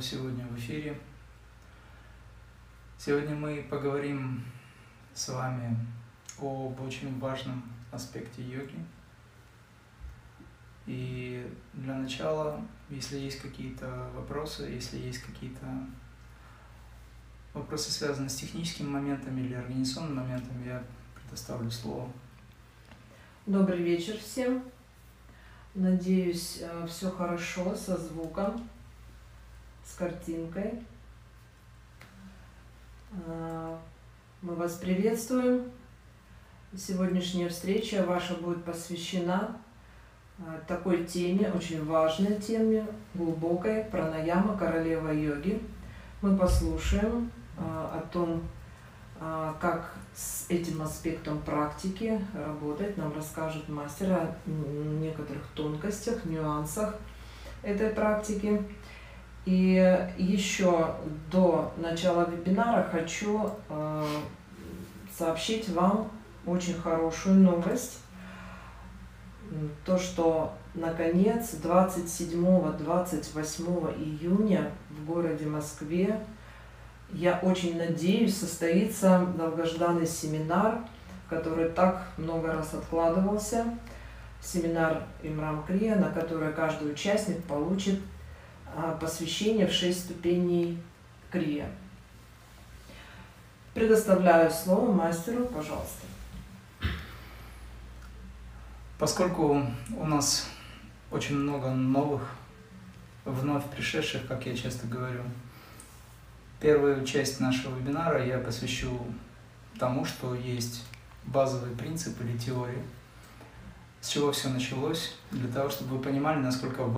кто сегодня в эфире. Сегодня мы поговорим с вами об очень важном аспекте йоги. И для начала, если есть какие-то вопросы, если есть какие-то вопросы, связанные с техническими моментами или организационными моментами, я предоставлю слово. Добрый вечер всем. Надеюсь, э, все хорошо со звуком, с картинкой. Э, мы вас приветствуем. Сегодняшняя встреча ваша будет посвящена э, такой теме, очень важной теме, глубокой, пранаяма, королева йоги. Мы послушаем о том, как с этим аспектом практики работать. Нам расскажет мастер о некоторых тонкостях, нюансах этой практики. И еще до начала вебинара хочу э, сообщить вам очень хорошую новость. То, что наконец 27-28 июня в городе Москве я очень надеюсь, состоится долгожданный семинар, который так много раз откладывался. Семинар Имрам Крия, на который каждый участник получит посвящение в шесть ступеней Крия. Предоставляю слово мастеру, пожалуйста. Поскольку у нас очень много новых, вновь пришедших, как я часто говорю, Первую часть нашего вебинара я посвящу тому, что есть базовый принцип или теория, с чего все началось, для того, чтобы вы понимали, насколько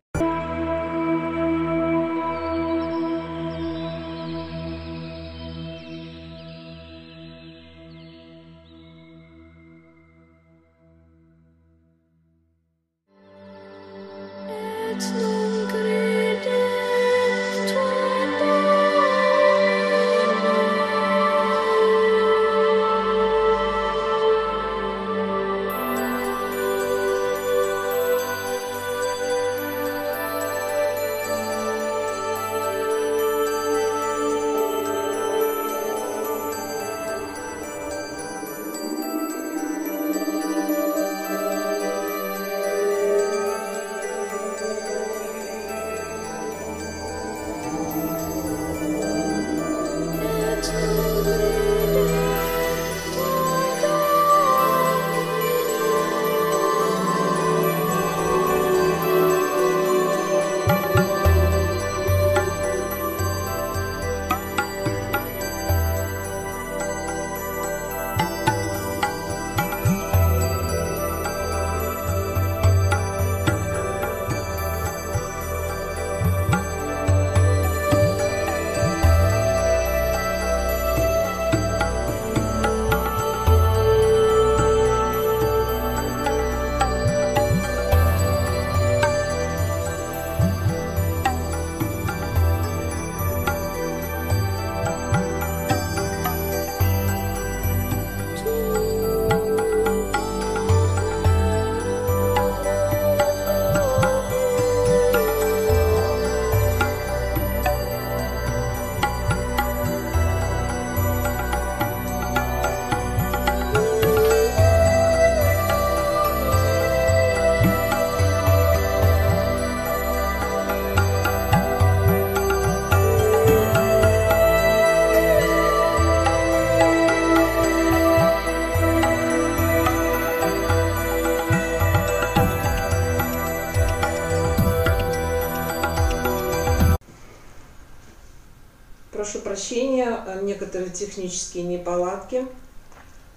некоторые технические неполадки.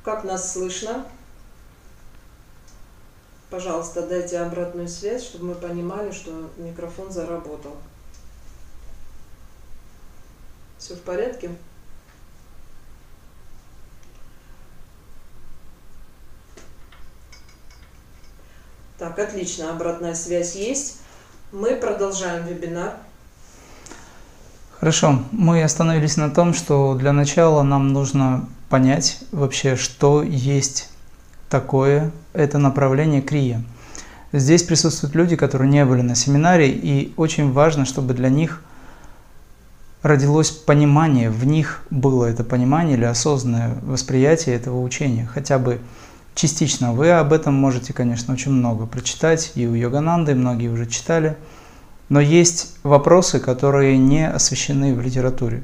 Как нас слышно? Пожалуйста, дайте обратную связь, чтобы мы понимали, что микрофон заработал. Все в порядке? Так, отлично, обратная связь есть. Мы продолжаем вебинар. Хорошо, мы остановились на том, что для начала нам нужно понять вообще, что есть такое это направление крия. Здесь присутствуют люди, которые не были на семинаре, и очень важно, чтобы для них родилось понимание, в них было это понимание или осознанное восприятие этого учения, хотя бы частично. Вы об этом можете, конечно, очень много прочитать, и у Йогананды многие уже читали, но есть вопросы, которые не освещены в литературе.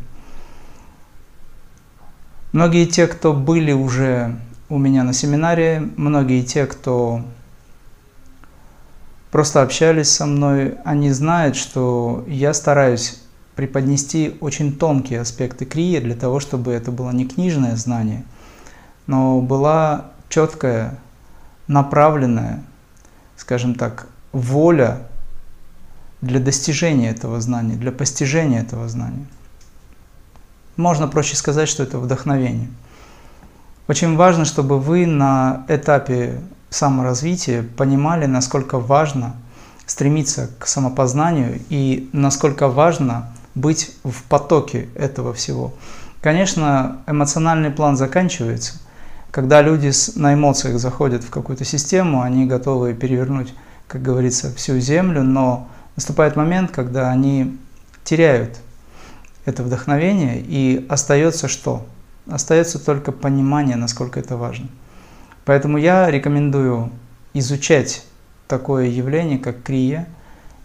Многие те, кто были уже у меня на семинаре, многие те, кто просто общались со мной, они знают, что я стараюсь преподнести очень тонкие аспекты крии для того, чтобы это было не книжное знание, но была четкая, направленная, скажем так, воля для достижения этого знания, для постижения этого знания. Можно проще сказать, что это вдохновение – очень важно, чтобы вы на этапе саморазвития понимали, насколько важно стремиться к самопознанию и насколько важно быть в потоке этого всего. Конечно, эмоциональный план заканчивается. Когда люди на эмоциях заходят в какую-то систему, они готовы перевернуть, как говорится, всю землю, но наступает момент, когда они теряют это вдохновение, и остается что? Остается только понимание, насколько это важно. Поэтому я рекомендую изучать такое явление, как крия,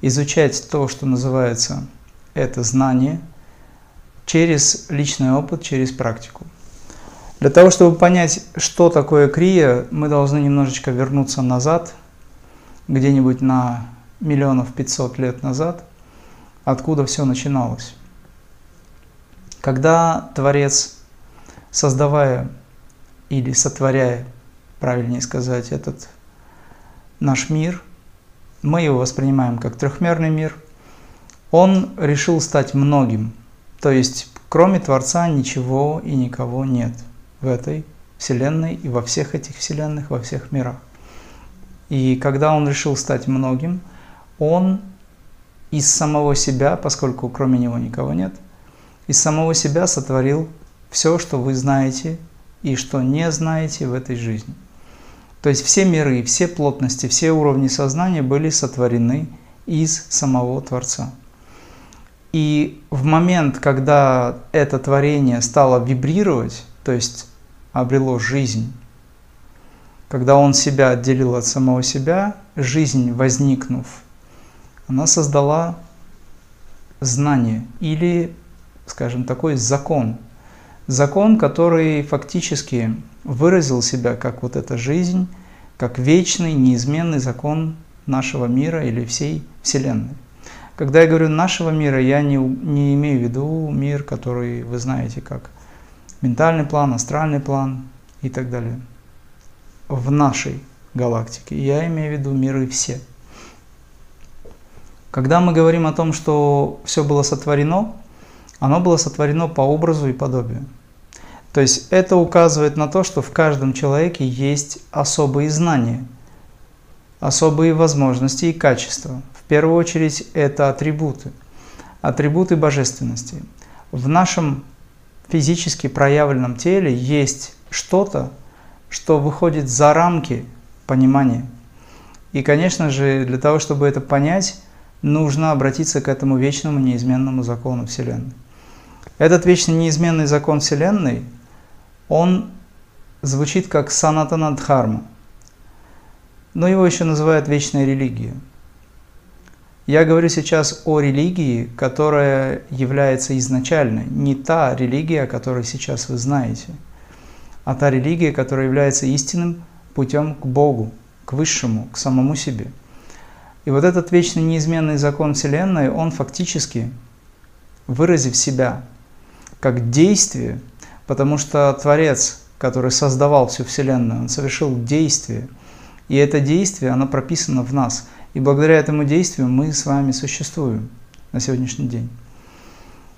изучать то, что называется это знание, через личный опыт, через практику. Для того, чтобы понять, что такое крия, мы должны немножечко вернуться назад, где-нибудь на миллионов пятьсот лет назад, откуда все начиналось. Когда Творец создавая или сотворяя, правильнее сказать, этот наш мир, мы его воспринимаем как трехмерный мир, он решил стать многим. То есть, кроме Творца ничего и никого нет в этой Вселенной и во всех этих Вселенных, во всех мирах. И когда он решил стать многим, он из самого себя, поскольку кроме него никого нет, из самого себя сотворил все, что вы знаете и что не знаете в этой жизни. То есть все миры, все плотности, все уровни сознания были сотворены из самого Творца. И в момент, когда это творение стало вибрировать, то есть обрело жизнь, когда он себя отделил от самого себя, жизнь возникнув, она создала знание или, скажем, такой закон, Закон, который фактически выразил себя как вот эта жизнь, как вечный, неизменный закон нашего мира или всей Вселенной. Когда я говорю нашего мира, я не, не имею в виду мир, который вы знаете как ментальный план, астральный план и так далее. В нашей галактике. Я имею в виду миры все. Когда мы говорим о том, что все было сотворено, оно было сотворено по образу и подобию. То есть это указывает на то, что в каждом человеке есть особые знания, особые возможности и качества. В первую очередь это атрибуты, атрибуты божественности. В нашем физически проявленном теле есть что-то, что выходит за рамки понимания. И, конечно же, для того, чтобы это понять, нужно обратиться к этому вечному неизменному закону Вселенной. Этот вечный неизменный закон Вселенной он звучит как санатанадхарма, но его еще называют вечная религия. Я говорю сейчас о религии, которая является изначальной, не та религия, о которой сейчас вы знаете, а та религия, которая является истинным путем к Богу, к Высшему, к самому себе. И вот этот вечный неизменный закон Вселенной, он фактически, выразив себя, как действие, потому что Творец, который создавал всю Вселенную, он совершил действие. И это действие, оно прописано в нас. И благодаря этому действию мы с вами существуем на сегодняшний день.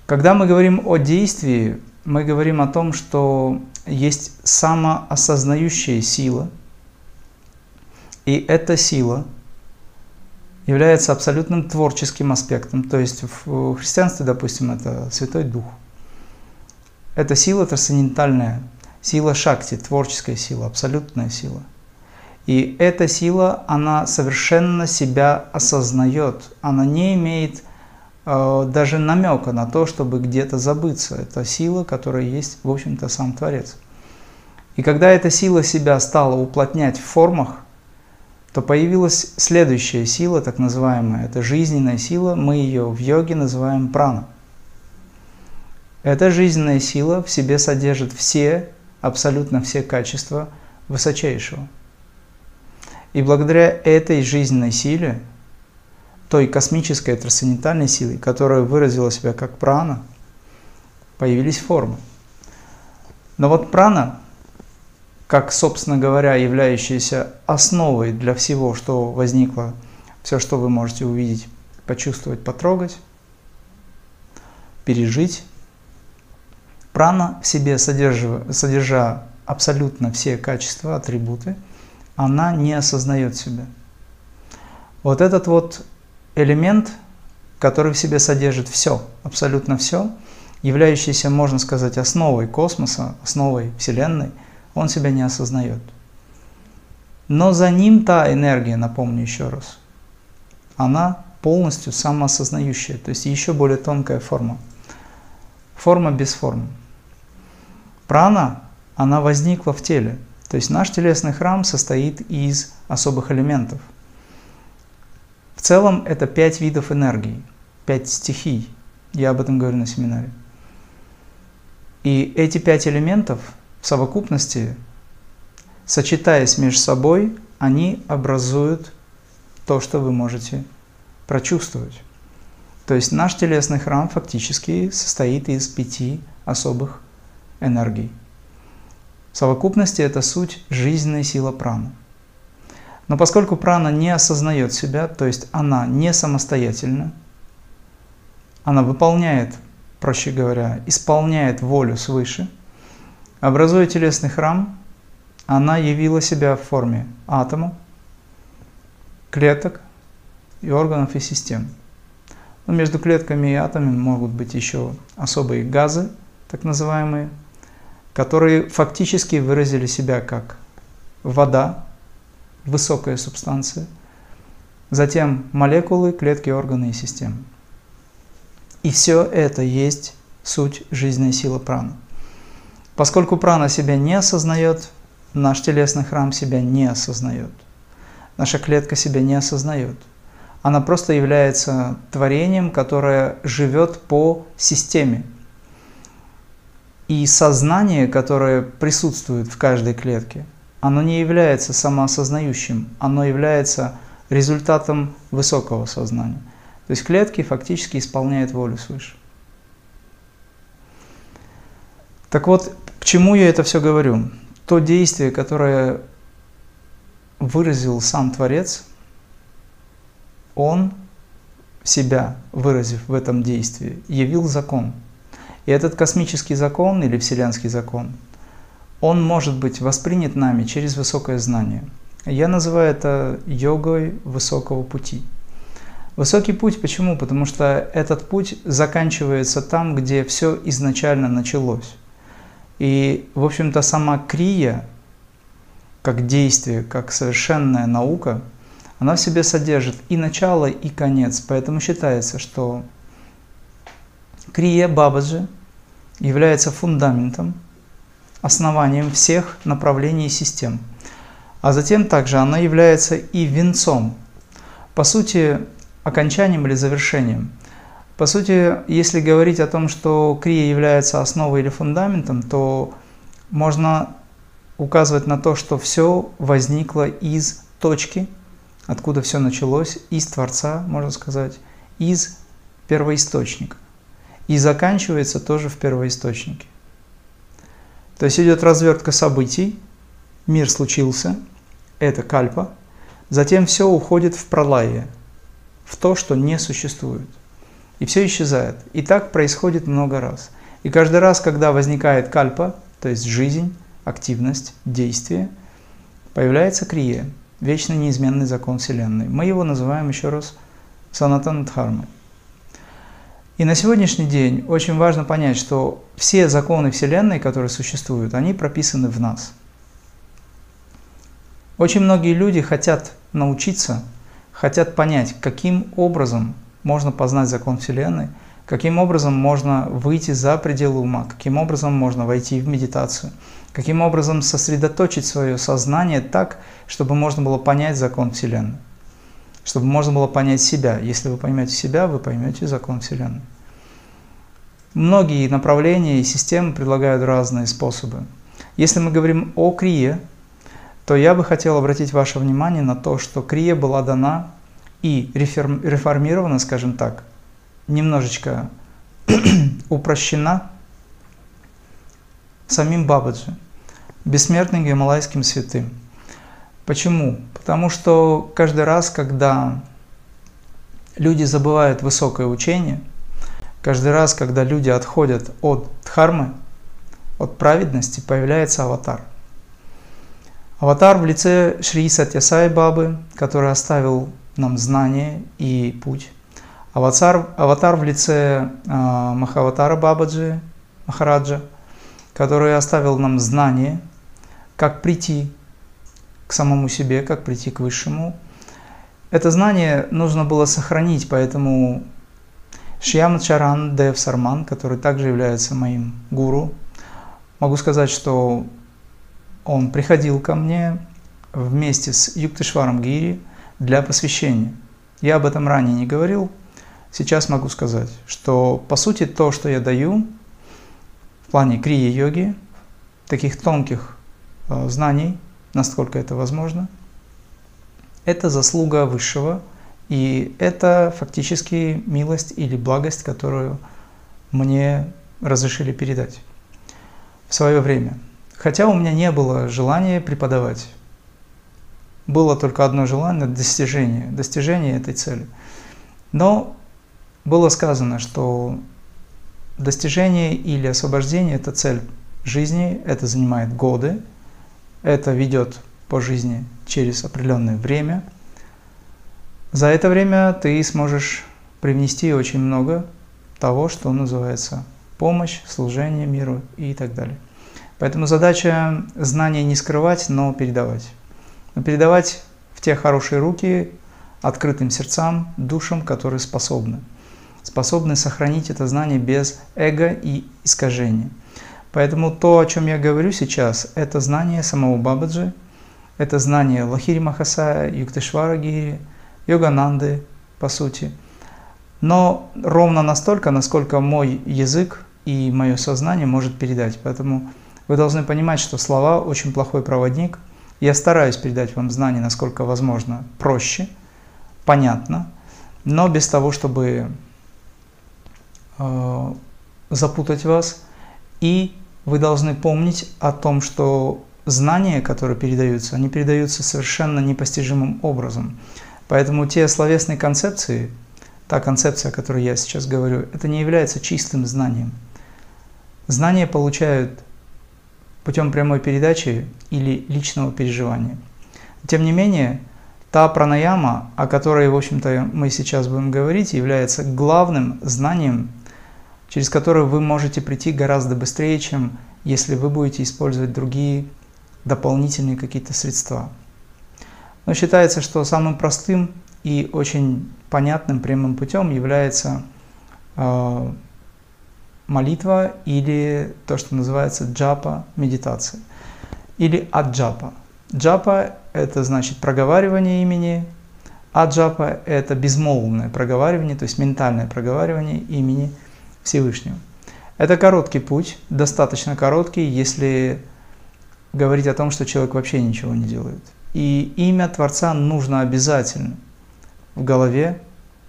Когда мы говорим о действии, мы говорим о том, что есть самоосознающая сила, и эта сила является абсолютным творческим аспектом. То есть в христианстве, допустим, это Святой Дух. Это сила трансцендентальная, сила шакти, творческая сила, абсолютная сила. И эта сила, она совершенно себя осознает, она не имеет э, даже намека на то, чтобы где-то забыться. Это сила, которая есть, в общем-то, сам Творец. И когда эта сила себя стала уплотнять в формах, то появилась следующая сила, так называемая, это жизненная сила, мы ее в йоге называем прана. Эта жизненная сила в себе содержит все, абсолютно все качества высочайшего. И благодаря этой жизненной силе, той космической трансцендентальной силе, которая выразила себя как прана, появились формы. Но вот прана как, собственно говоря, являющаяся основой для всего, что возникло, все, что вы можете увидеть, почувствовать, потрогать, пережить. Прана в себе, содержа, содержа абсолютно все качества, атрибуты, она не осознает себя. Вот этот вот элемент, который в себе содержит все, абсолютно все, являющийся, можно сказать, основой космоса, основой Вселенной – он себя не осознает. Но за ним та энергия, напомню еще раз, она полностью самоосознающая, то есть еще более тонкая форма. Форма без формы. Прана, она возникла в теле. То есть наш телесный храм состоит из особых элементов. В целом это пять видов энергии, пять стихий. Я об этом говорю на семинаре. И эти пять элементов в совокупности, сочетаясь между собой, они образуют то, что вы можете прочувствовать. То есть наш телесный храм фактически состоит из пяти особых энергий. В совокупности это суть жизненная сила праны. Но поскольку прана не осознает себя, то есть она не самостоятельна, она выполняет, проще говоря, исполняет волю свыше – Образуя телесный храм, она явила себя в форме атома, клеток и органов и систем. Но между клетками и атомами могут быть еще особые газы, так называемые, которые фактически выразили себя как вода, высокая субстанция, затем молекулы, клетки, органы и системы. И все это есть суть жизненной силы праны. Поскольку прана себя не осознает, наш телесный храм себя не осознает. Наша клетка себя не осознает. Она просто является творением, которое живет по системе. И сознание, которое присутствует в каждой клетке, оно не является самоосознающим, оно является результатом высокого сознания. То есть клетки фактически исполняют волю свыше. Так вот, чему я это все говорю? То действие, которое выразил сам Творец, он себя, выразив в этом действии, явил закон. И этот космический закон или вселенский закон, он может быть воспринят нами через высокое знание. Я называю это йогой высокого пути. Высокий путь почему? Потому что этот путь заканчивается там, где все изначально началось. И, в общем-то, сама крия, как действие, как совершенная наука, она в себе содержит и начало, и конец. Поэтому считается, что крия Бабаджи является фундаментом, основанием всех направлений и систем. А затем также она является и венцом, по сути, окончанием или завершением – по сути, если говорить о том, что крия является основой или фундаментом, то можно указывать на то, что все возникло из точки, откуда все началось, из Творца, можно сказать, из первоисточника. и заканчивается тоже в первоисточнике. То есть идет развертка событий, мир случился, это кальпа, затем все уходит в пролае, в то, что не существует. И все исчезает. И так происходит много раз. И каждый раз, когда возникает кальпа, то есть жизнь, активность, действие, появляется крия, вечный неизменный закон Вселенной. Мы его называем еще раз санатан. И на сегодняшний день очень важно понять, что все законы Вселенной, которые существуют, они прописаны в нас. Очень многие люди хотят научиться, хотят понять, каким образом можно познать закон Вселенной, каким образом можно выйти за пределы ума, каким образом можно войти в медитацию, каким образом сосредоточить свое сознание так, чтобы можно было понять закон Вселенной чтобы можно было понять себя. Если вы поймете себя, вы поймете закон Вселенной. Многие направления и системы предлагают разные способы. Если мы говорим о крие, то я бы хотел обратить ваше внимание на то, что крия была дана и реформирована, скажем так, немножечко упрощена самим Бабаджи, бессмертным гималайским святым. Почему? Потому что каждый раз, когда люди забывают высокое учение, каждый раз, когда люди отходят от дхармы, от праведности, появляется аватар. Аватар в лице Шри Сатьясай Бабы, который оставил нам знание и путь. Аватар, аватар в лице э, Махаватара Бабаджи, Махараджа, который оставил нам знание, как прийти к самому себе, как прийти к высшему. Это знание нужно было сохранить, поэтому Шьям Чаран Дев Сарман, который также является моим гуру, могу сказать, что он приходил ко мне вместе с Юктышваром Гири для посвящения. Я об этом ранее не говорил, сейчас могу сказать, что по сути то, что я даю в плане крия-йоги, таких тонких э, знаний – насколько это возможно. Это заслуга Высшего, и это фактически милость или благость, которую мне разрешили передать в свое время. Хотя у меня не было желания преподавать. Было только одно желание – достижение, достижение этой цели. Но было сказано, что достижение или освобождение – это цель жизни, это занимает годы – это ведет по жизни через определенное время. За это время ты сможешь привнести очень много того, что называется помощь, служение миру и так далее. Поэтому задача знания не скрывать, но передавать. Но передавать в те хорошие руки, открытым сердцам, душам, которые способны. Способны сохранить это знание без эго и искажения. Поэтому то, о чем я говорю сейчас, это знание самого Бабаджи, это знание Лахири Махасая, Юктешвара Гири, Йогананды, по сути. Но ровно настолько, насколько мой язык и мое сознание может передать. Поэтому вы должны понимать, что слова очень плохой проводник. Я стараюсь передать вам знания, насколько возможно, проще, понятно, но без того, чтобы э, запутать вас и вы должны помнить о том, что знания, которые передаются, они передаются совершенно непостижимым образом. Поэтому те словесные концепции, та концепция, о которой я сейчас говорю, это не является чистым знанием. Знания получают путем прямой передачи или личного переживания. Тем не менее, та пранаяма, о которой, в общем-то, мы сейчас будем говорить, является главным знанием через которую вы можете прийти гораздо быстрее, чем если вы будете использовать другие дополнительные какие-то средства. Но считается, что самым простым и очень понятным прямым путем является э, молитва или то, что называется джапа медитация или аджапа. Джапа – это значит проговаривание имени, аджапа – это безмолвное проговаривание, то есть ментальное проговаривание имени – Всевышнего. Это короткий путь, достаточно короткий, если говорить о том, что человек вообще ничего не делает. И имя Творца нужно обязательно в голове,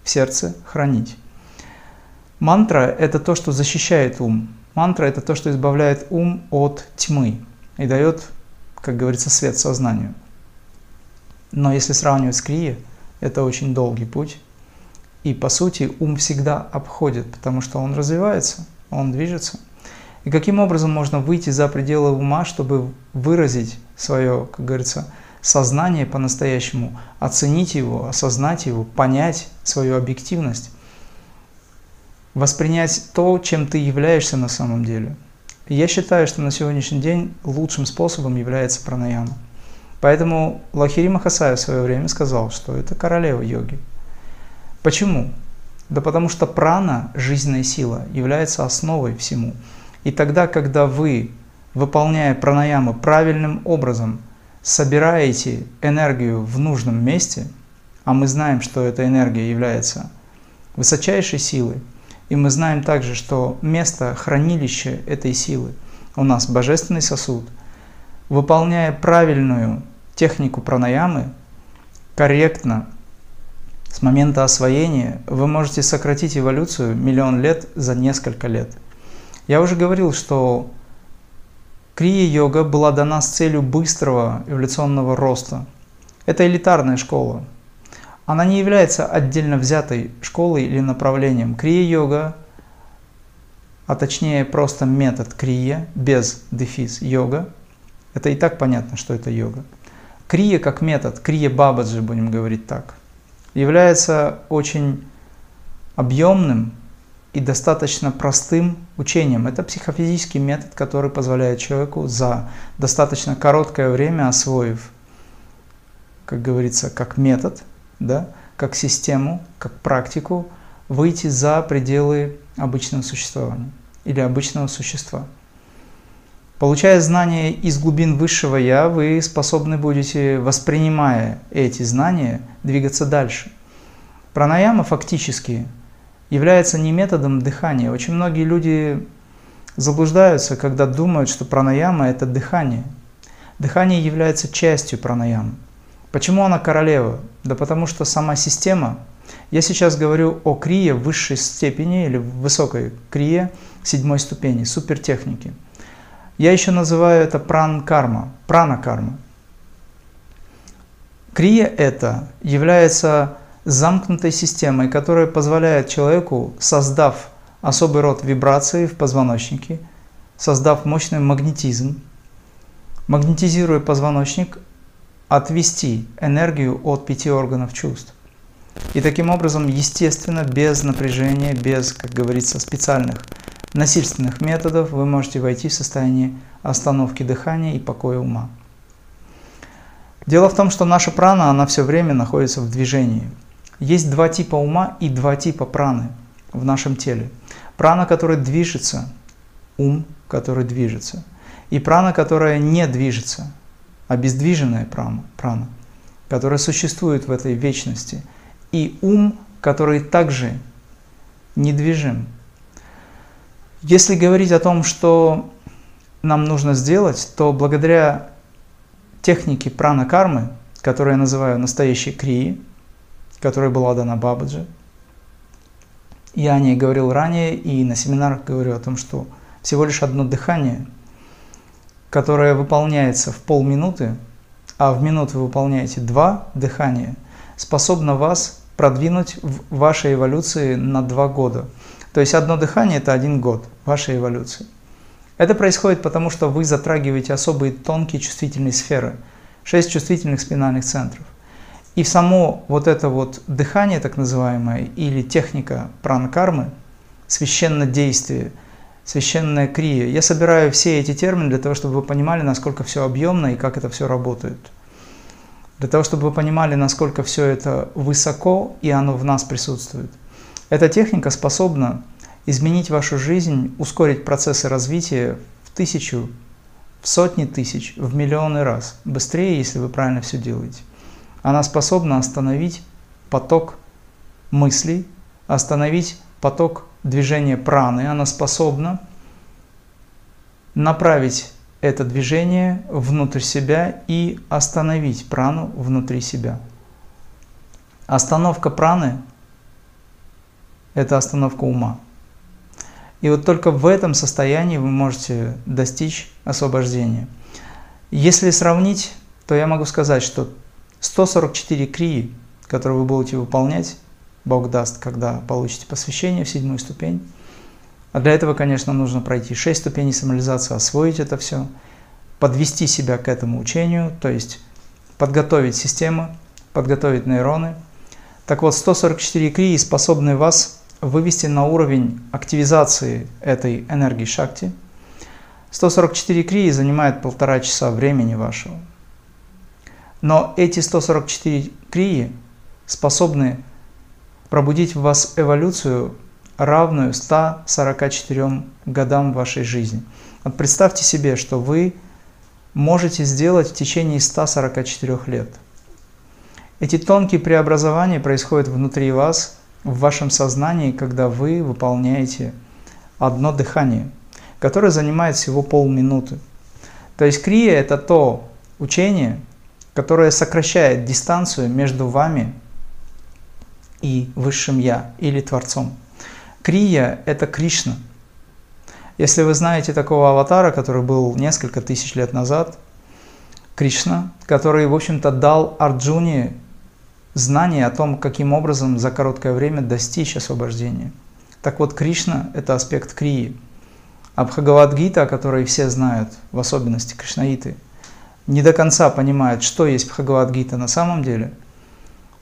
в сердце хранить. Мантра – это то, что защищает ум. Мантра – это то, что избавляет ум от тьмы и дает, как говорится, свет сознанию. Но если сравнивать с крия, это очень долгий путь. И по сути ум всегда обходит, потому что он развивается, он движется. И каким образом можно выйти за пределы ума, чтобы выразить свое, как говорится, сознание по-настоящему, оценить его, осознать его, понять свою объективность, воспринять то, чем ты являешься на самом деле. я считаю, что на сегодняшний день лучшим способом является пранаяма. Поэтому Лахири Махасая в свое время сказал, что это королева йоги. Почему? Да потому что прана, жизненная сила, является основой всему. И тогда, когда вы, выполняя пранаямы правильным образом, собираете энергию в нужном месте, а мы знаем, что эта энергия является высочайшей силой, и мы знаем также, что место хранилища этой силы у нас божественный сосуд, выполняя правильную технику пранаямы, корректно, с момента освоения, вы можете сократить эволюцию миллион лет за несколько лет. Я уже говорил, что Крия-йога была дана с целью быстрого эволюционного роста. Это элитарная школа. Она не является отдельно взятой школой или направлением. Крия-йога, а точнее просто метод крия, без дефис йога, это и так понятно, что это йога. Крия как метод, крия бабаджи, будем говорить так, является очень объемным и достаточно простым учением. Это психофизический метод, который позволяет человеку за достаточно короткое время освоив, как говорится, как метод, да, как систему, как практику, выйти за пределы обычного существования или обычного существа. Получая знания из глубин высшего Я, вы способны будете, воспринимая эти знания, двигаться дальше. Пранаяма фактически является не методом дыхания. Очень многие люди заблуждаются, когда думают, что пранаяма – это дыхание. Дыхание является частью пранаямы. Почему она королева? Да потому что сама система, я сейчас говорю о крие высшей степени или высокой крие седьмой ступени, супертехники. Я еще называю это пран-карма, прана-карма. Крия это является замкнутой системой, которая позволяет человеку, создав особый род вибраций в позвоночнике, создав мощный магнетизм, магнетизируя позвоночник, отвести энергию от пяти органов чувств. И таким образом, естественно, без напряжения, без, как говорится, специальных насильственных методов, вы можете войти в состояние остановки дыхания и покоя ума. Дело в том, что наша прана, она все время находится в движении. Есть два типа ума и два типа праны в нашем теле. Прана, которая движется, ум, который движется. И прана, которая не движется, обездвиженная прана, прана, которая существует в этой вечности. И ум, который также недвижим. Если говорить о том, что нам нужно сделать, то благодаря технике прана-кармы, которую я называю настоящей крии, которая была дана Бабаджи. Я о ней говорил ранее и на семинарах говорю о том, что всего лишь одно дыхание, которое выполняется в полминуты, а в минуту вы выполняете два дыхания, способно вас продвинуть в вашей эволюции на два года. То есть одно дыхание – это один год вашей эволюции. Это происходит потому, что вы затрагиваете особые тонкие чувствительные сферы, шесть чувствительных спинальных центров. И само вот это вот дыхание, так называемое, или техника пранкармы, священное действие, священная крия, я собираю все эти термины для того, чтобы вы понимали, насколько все объемно и как это все работает. Для того, чтобы вы понимали, насколько все это высоко и оно в нас присутствует. Эта техника способна изменить вашу жизнь, ускорить процессы развития в тысячу, в сотни тысяч, в миллионы раз. Быстрее, если вы правильно все делаете. Она способна остановить поток мыслей, остановить поток движения праны. Она способна направить это движение внутрь себя и остановить прану внутри себя. Остановка праны – это остановка ума. И вот только в этом состоянии вы можете достичь освобождения. Если сравнить, то я могу сказать, что 144 крии, которые вы будете выполнять, Бог даст, когда получите посвящение в седьмую ступень. А для этого, конечно, нужно пройти 6 ступеней самолизации, освоить это все, подвести себя к этому учению, то есть подготовить систему, подготовить нейроны. Так вот, 144 крии способны вас вывести на уровень активизации этой энергии шакти. 144 крии занимает полтора часа времени вашего. Но эти 144 крии способны пробудить в вас эволюцию, равную 144 годам вашей жизни. Вот представьте себе, что вы можете сделать в течение 144 лет. Эти тонкие преобразования происходят внутри вас, в вашем сознании, когда вы выполняете одно дыхание, которое занимает всего полминуты. То есть крия – это то учение, которое сокращает дистанцию между вами и Высшим Я или Творцом. Крия – это Кришна. Если вы знаете такого аватара, который был несколько тысяч лет назад, Кришна, который, в общем-то, дал Арджуне знание о том, каким образом за короткое время достичь освобождения. Так вот, Кришна – это аспект Крии. А Бхагавадгита, который все знают, в особенности Кришнаиты, не до конца понимают, что есть Бхагавадгита на самом деле,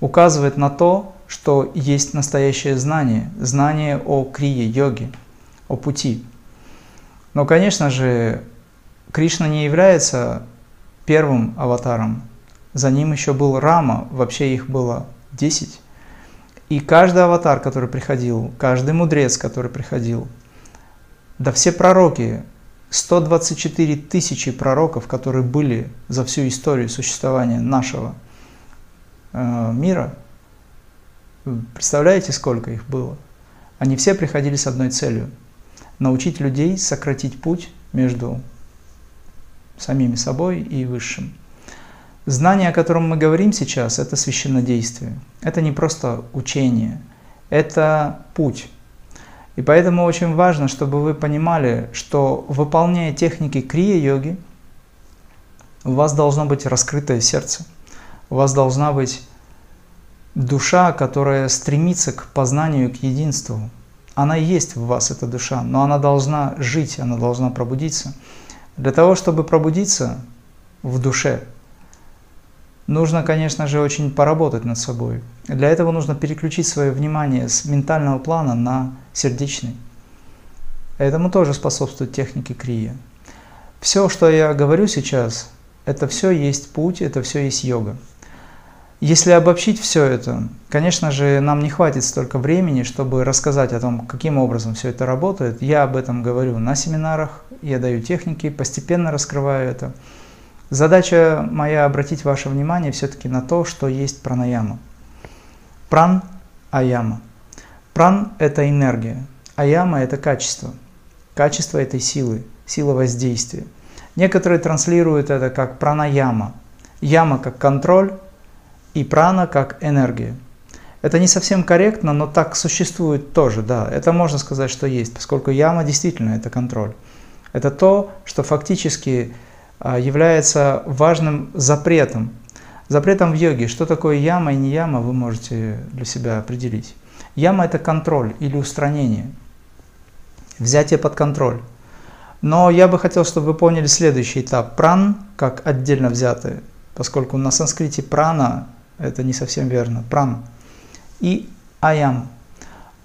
указывает на то, что есть настоящее знание, знание о крие, йоге, о пути. Но, конечно же, Кришна не является первым аватаром. За ним еще был Рама, вообще их было 10. И каждый аватар, который приходил, каждый мудрец, который приходил, да все пророки, 124 тысячи пророков, которые были за всю историю существования нашего э, мира – Представляете, сколько их было? Они все приходили с одной целью – научить людей сократить путь между самими собой и Высшим. Знание, о котором мы говорим сейчас, это священнодействие. Это не просто учение, это путь. И поэтому очень важно, чтобы вы понимали, что выполняя техники крия-йоги, у вас должно быть раскрытое сердце, у вас должна быть душа, которая стремится к познанию, к единству. Она есть в вас, эта душа, но она должна жить, она должна пробудиться. Для того, чтобы пробудиться в душе, нужно, конечно же, очень поработать над собой. Для этого нужно переключить свое внимание с ментального плана на сердечный. Этому тоже способствуют техники крия. Все, что я говорю сейчас, это все есть путь, это все есть йога. Если обобщить все это, конечно же, нам не хватит столько времени, чтобы рассказать о том, каким образом все это работает. Я об этом говорю на семинарах, я даю техники, постепенно раскрываю это. Задача моя обратить ваше внимание все-таки на то, что есть пранаяма. Пран – аяма. Пран – это энергия, аяма – это качество. Качество этой силы, сила воздействия. Некоторые транслируют это как пранаяма. Яма как контроль, и прана как энергия. Это не совсем корректно, но так существует тоже, да. Это можно сказать, что есть, поскольку яма действительно это контроль. Это то, что фактически а, является важным запретом. Запретом в йоге. Что такое яма и не яма, вы можете для себя определить. Яма – это контроль или устранение. Взятие под контроль. Но я бы хотел, чтобы вы поняли следующий этап. Пран, как отдельно взятое, поскольку на санскрите прана это не совсем верно, пран. И аям.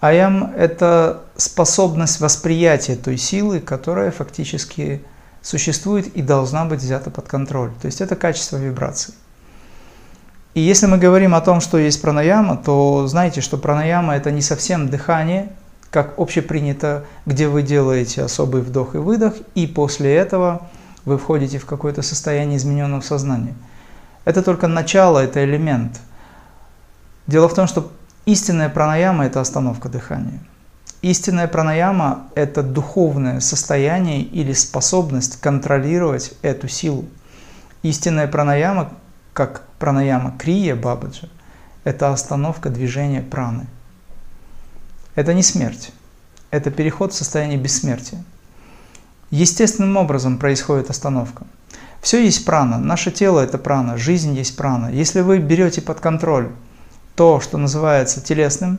Аям – это способность восприятия той силы, которая фактически существует и должна быть взята под контроль. То есть это качество вибраций. И если мы говорим о том, что есть пранаяма, то знаете, что пранаяма – это не совсем дыхание, как общепринято, где вы делаете особый вдох и выдох, и после этого вы входите в какое-то состояние измененного сознания – это только начало, это элемент. Дело в том, что истинная пранаяма – это остановка дыхания. Истинная пранаяма – это духовное состояние или способность контролировать эту силу. Истинная пранаяма, как пранаяма крия бабаджа, это остановка движения праны. Это не смерть. это переход в состояние бессмертия. Естественным образом происходит остановка. Все есть прана, наше тело это прана, жизнь есть прана. Если вы берете под контроль то, что называется телесным,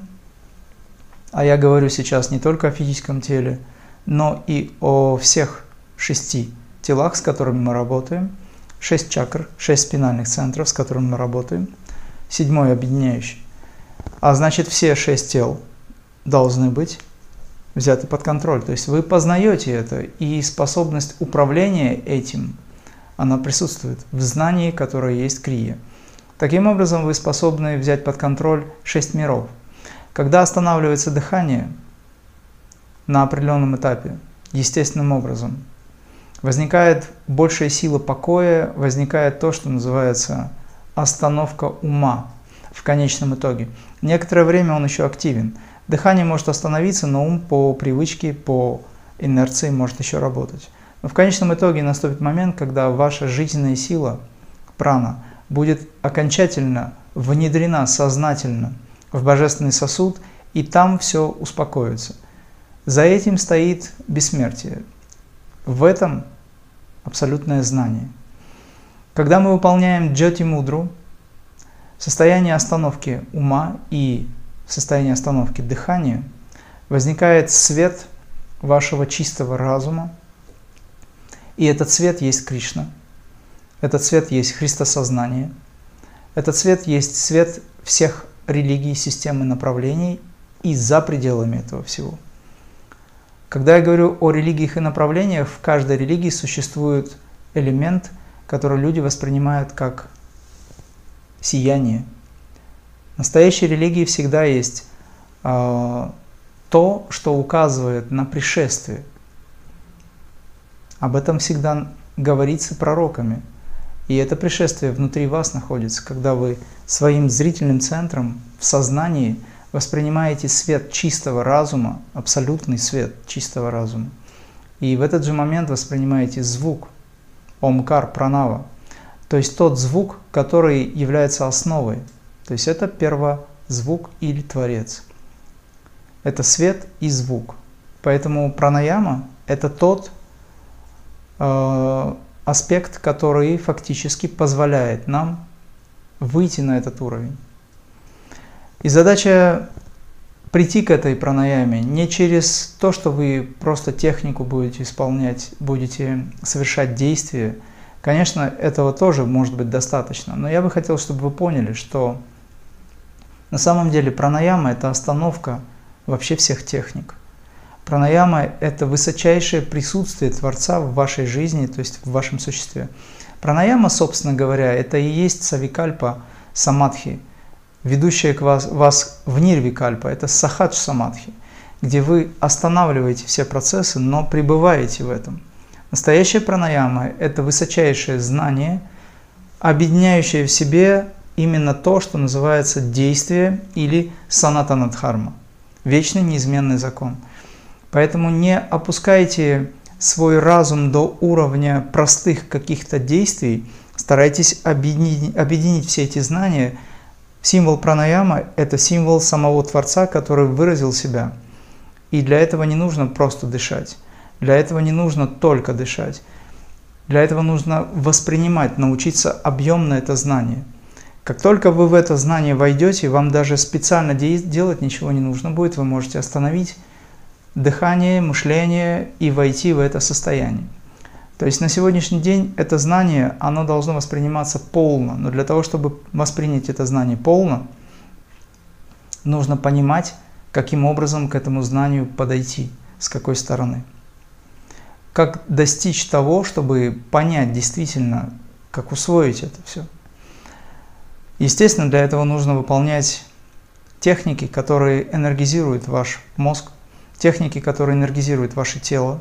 а я говорю сейчас не только о физическом теле, но и о всех шести телах, с которыми мы работаем, шесть чакр, шесть спинальных центров, с которыми мы работаем, седьмой объединяющий. А значит, все шесть тел должны быть взяты под контроль. То есть вы познаете это, и способность управления этим, она присутствует в знании, которое есть крия. Таким образом, вы способны взять под контроль шесть миров. Когда останавливается дыхание на определенном этапе, естественным образом, возникает большая сила покоя, возникает то, что называется остановка ума в конечном итоге. Некоторое время он еще активен. Дыхание может остановиться, но ум по привычке, по инерции может еще работать. Но в конечном итоге наступит момент, когда ваша жизненная сила, прана, будет окончательно внедрена сознательно в божественный сосуд, и там все успокоится. За этим стоит бессмертие. В этом абсолютное знание. Когда мы выполняем джати мудру, состояние остановки ума и в состоянии остановки дыхания, возникает свет вашего чистого разума, и этот свет есть Кришна, этот свет есть Христосознание, этот свет есть свет всех религий, системы направлений и за пределами этого всего. Когда я говорю о религиях и направлениях, в каждой религии существует элемент, который люди воспринимают как сияние – в настоящей религии всегда есть э, то, что указывает на пришествие. Об этом всегда говорится пророками. И это пришествие внутри вас находится, когда вы своим зрительным центром в сознании воспринимаете свет чистого разума, абсолютный свет чистого разума. И в этот же момент воспринимаете звук, омкар, пранава, то есть тот звук, который является основой то есть это первозвук или творец. Это свет и звук. Поэтому пранаяма – это тот аспект, который фактически позволяет нам выйти на этот уровень. И задача прийти к этой пранаяме не через то, что вы просто технику будете исполнять, будете совершать действия. Конечно, этого тоже может быть достаточно, но я бы хотел, чтобы вы поняли, что на самом деле пранаяма – это остановка вообще всех техник. Пранаяма – это высочайшее присутствие Творца в вашей жизни, то есть в вашем существе. Пранаяма, собственно говоря, это и есть савикальпа самадхи, ведущая к вас, вас в нирвикальпа, это сахадж самадхи, где вы останавливаете все процессы, но пребываете в этом. Настоящая пранаяма – это высочайшее знание, объединяющее в себе именно то, что называется действие или санатанадхарма, вечный неизменный закон. Поэтому не опускайте свой разум до уровня простых каких-то действий, старайтесь объединить, объединить все эти знания. Символ пранаяма – это символ самого Творца, который выразил себя. И для этого не нужно просто дышать. Для этого не нужно только дышать. Для этого нужно воспринимать, научиться объемно это знание – как только вы в это знание войдете, вам даже специально делать ничего не нужно будет, вы можете остановить дыхание, мышление и войти в это состояние. То есть на сегодняшний день это знание, оно должно восприниматься полно, но для того, чтобы воспринять это знание полно, нужно понимать, каким образом к этому знанию подойти, с какой стороны. Как достичь того, чтобы понять действительно, как усвоить это все. Естественно, для этого нужно выполнять техники, которые энергизируют ваш мозг, техники, которые энергизируют ваше тело,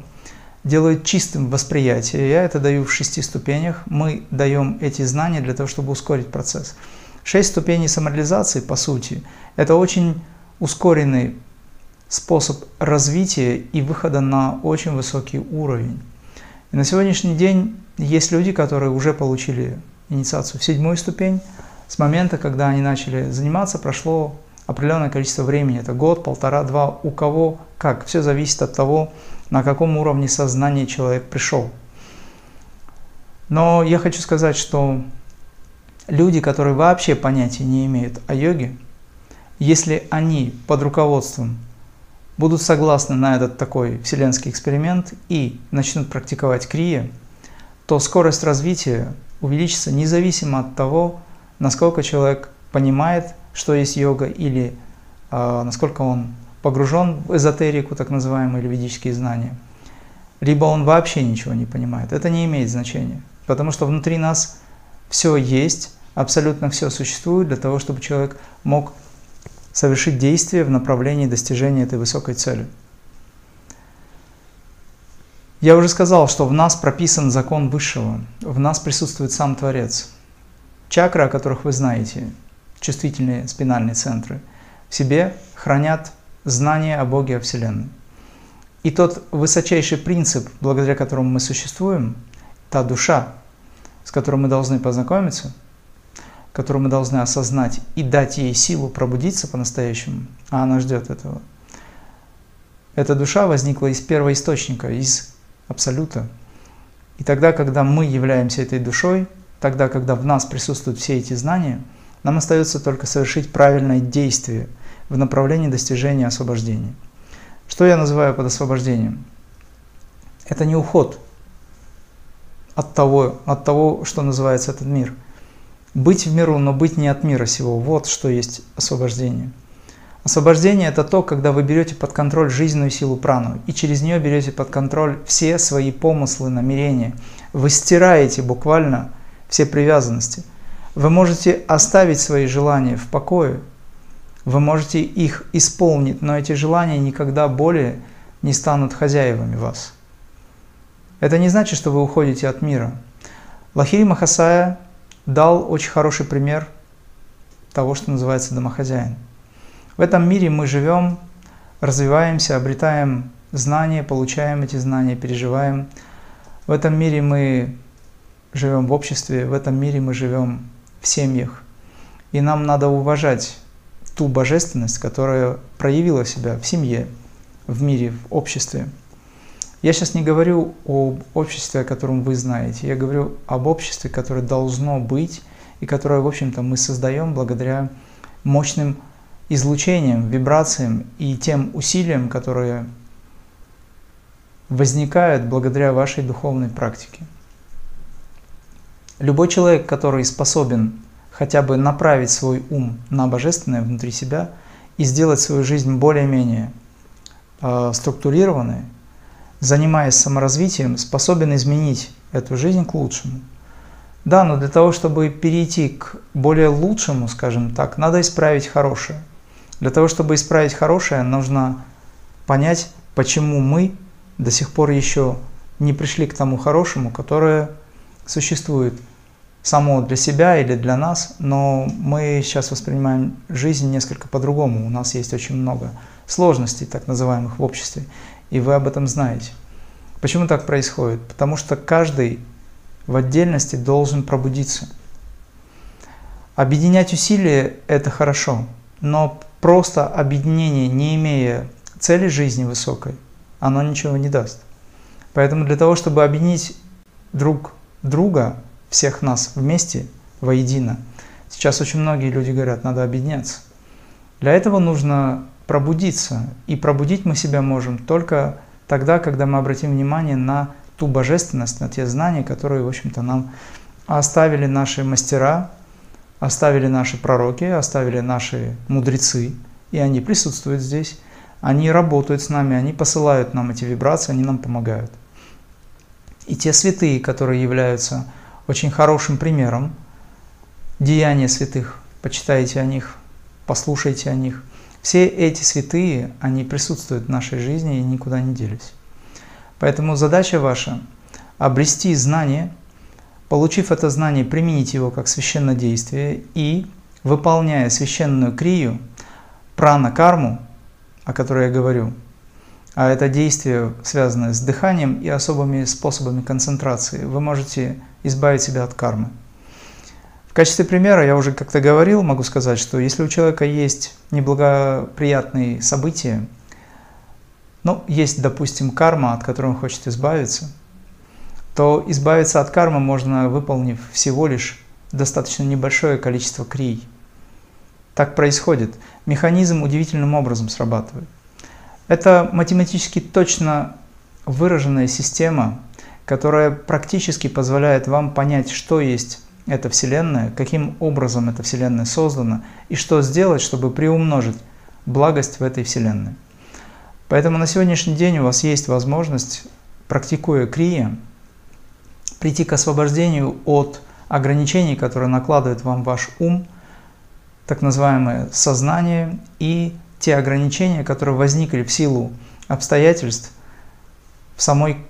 делают чистым восприятие. Я это даю в шести ступенях. Мы даем эти знания для того, чтобы ускорить процесс. Шесть ступеней самореализации, по сути, это очень ускоренный способ развития и выхода на очень высокий уровень. И на сегодняшний день есть люди, которые уже получили инициацию в седьмую ступень, с момента, когда они начали заниматься, прошло определенное количество времени, это год, полтора, два, у кого как. Все зависит от того, на каком уровне сознания человек пришел. Но я хочу сказать, что люди, которые вообще понятия не имеют о йоге, если они под руководством будут согласны на этот такой вселенский эксперимент и начнут практиковать крия, то скорость развития увеличится независимо от того, насколько человек понимает, что есть йога, или э, насколько он погружен в эзотерику, так называемые, или ведические знания, либо он вообще ничего не понимает. Это не имеет значения, потому что внутри нас все есть, абсолютно все существует для того, чтобы человек мог совершить действие в направлении достижения этой высокой цели. Я уже сказал, что в нас прописан закон Высшего, в нас присутствует сам Творец. Чакры, о которых вы знаете, чувствительные спинальные центры, в себе хранят знание о Боге, о Вселенной. И тот высочайший принцип, благодаря которому мы существуем, та душа, с которой мы должны познакомиться, которую мы должны осознать и дать ей силу пробудиться по-настоящему, а она ждет этого. Эта душа возникла из первоисточника, из Абсолюта. И тогда, когда мы являемся этой душой, тогда, когда в нас присутствуют все эти знания, нам остается только совершить правильное действие в направлении достижения освобождения. Что я называю под освобождением? Это не уход от того, от того, что называется этот мир. Быть в миру, но быть не от мира сего. Вот что есть освобождение – Освобождение – это то, когда вы берете под контроль жизненную силу прану, и через нее берете под контроль все свои помыслы, намерения. Вы стираете буквально все привязанности. Вы можете оставить свои желания в покое, вы можете их исполнить, но эти желания никогда более не станут хозяевами вас. Это не значит, что вы уходите от мира. Лахири Махасая дал очень хороший пример того, что называется домохозяин – в этом мире мы живем, развиваемся, обретаем знания, получаем эти знания, переживаем. В этом мире мы живем в обществе, в этом мире мы живем в семьях. И нам надо уважать ту божественность, которая проявила себя в семье, в мире, в обществе. Я сейчас не говорю об обществе, о котором вы знаете, я говорю об обществе, которое должно быть и которое, в общем-то, мы создаем благодаря мощным излучением, вибрациям и тем усилиям, которые возникают благодаря вашей духовной практике. Любой человек, который способен хотя бы направить свой ум на божественное внутри себя и сделать свою жизнь более-менее э, структурированной, занимаясь саморазвитием, способен изменить эту жизнь к лучшему. Да, но для того, чтобы перейти к более лучшему, скажем так, надо исправить хорошее – для того, чтобы исправить хорошее, нужно понять, почему мы до сих пор еще не пришли к тому хорошему, которое существует само для себя или для нас, но мы сейчас воспринимаем жизнь несколько по-другому. У нас есть очень много сложностей, так называемых, в обществе, и вы об этом знаете. Почему так происходит? Потому что каждый в отдельности должен пробудиться. Объединять усилия – это хорошо, но просто объединение, не имея цели жизни высокой, оно ничего не даст. Поэтому для того, чтобы объединить друг друга, всех нас вместе, воедино, сейчас очень многие люди говорят, надо объединяться. Для этого нужно пробудиться. И пробудить мы себя можем только тогда, когда мы обратим внимание на ту божественность, на те знания, которые, в общем-то, нам оставили наши мастера, оставили наши пророки, оставили наши мудрецы, и они присутствуют здесь. Они работают с нами, они посылают нам эти вибрации, они нам помогают. И те святые, которые являются очень хорошим примером деяния святых, почитайте о них, послушайте о них. Все эти святые, они присутствуют в нашей жизни и никуда не делись. Поэтому задача ваша – обрести знание – Получив это знание, применить его как священное действие и, выполняя священную крию, прана-карму, о которой я говорю, а это действие, связанное с дыханием и особыми способами концентрации, вы можете избавить себя от кармы. В качестве примера я уже как-то говорил, могу сказать, что если у человека есть неблагоприятные события, ну, есть, допустим, карма, от которой он хочет избавиться, то избавиться от кармы можно, выполнив всего лишь достаточно небольшое количество крий. Так происходит. Механизм удивительным образом срабатывает. Это математически точно выраженная система, которая практически позволяет вам понять, что есть эта Вселенная, каким образом эта Вселенная создана и что сделать, чтобы приумножить благость в этой Вселенной. Поэтому на сегодняшний день у вас есть возможность, практикуя крия, прийти к освобождению от ограничений, которые накладывает вам ваш ум, так называемое сознание и те ограничения, которые возникли в силу обстоятельств в самой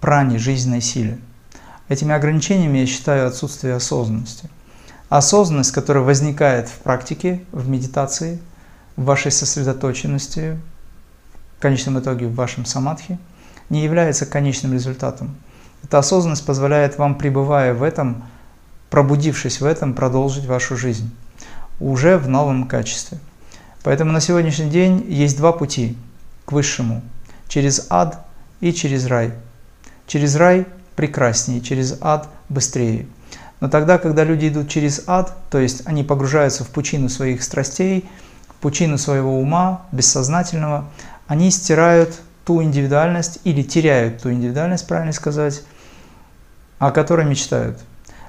пране, жизненной силе. Этими ограничениями я считаю отсутствие осознанности. Осознанность, которая возникает в практике, в медитации, в вашей сосредоточенности, в конечном итоге в вашем самадхи, не является конечным результатом. Эта осознанность позволяет вам, пребывая в этом, пробудившись в этом, продолжить вашу жизнь уже в новом качестве. Поэтому на сегодняшний день есть два пути к высшему. Через ад и через рай. Через рай прекраснее, через ад быстрее. Но тогда, когда люди идут через ад, то есть они погружаются в пучину своих страстей, в пучину своего ума, бессознательного, они стирают ту индивидуальность или теряют ту индивидуальность, правильно сказать, о которой мечтают.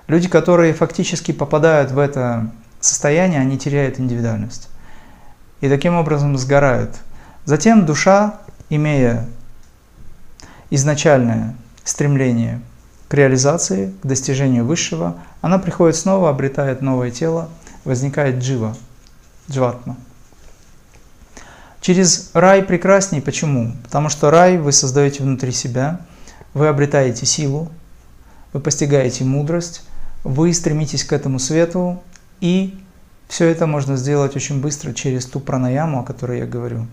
Люди, которые фактически попадают в это состояние, они теряют индивидуальность. И таким образом сгорают. Затем душа, имея изначальное стремление к реализации, к достижению высшего, она приходит снова, обретает новое тело, возникает джива, джватма. Через рай прекрасней. Почему? Потому что рай вы создаете внутри себя, вы обретаете силу, вы постигаете мудрость, вы стремитесь к этому свету, и все это можно сделать очень быстро через ту пранаяму, о которой я говорю.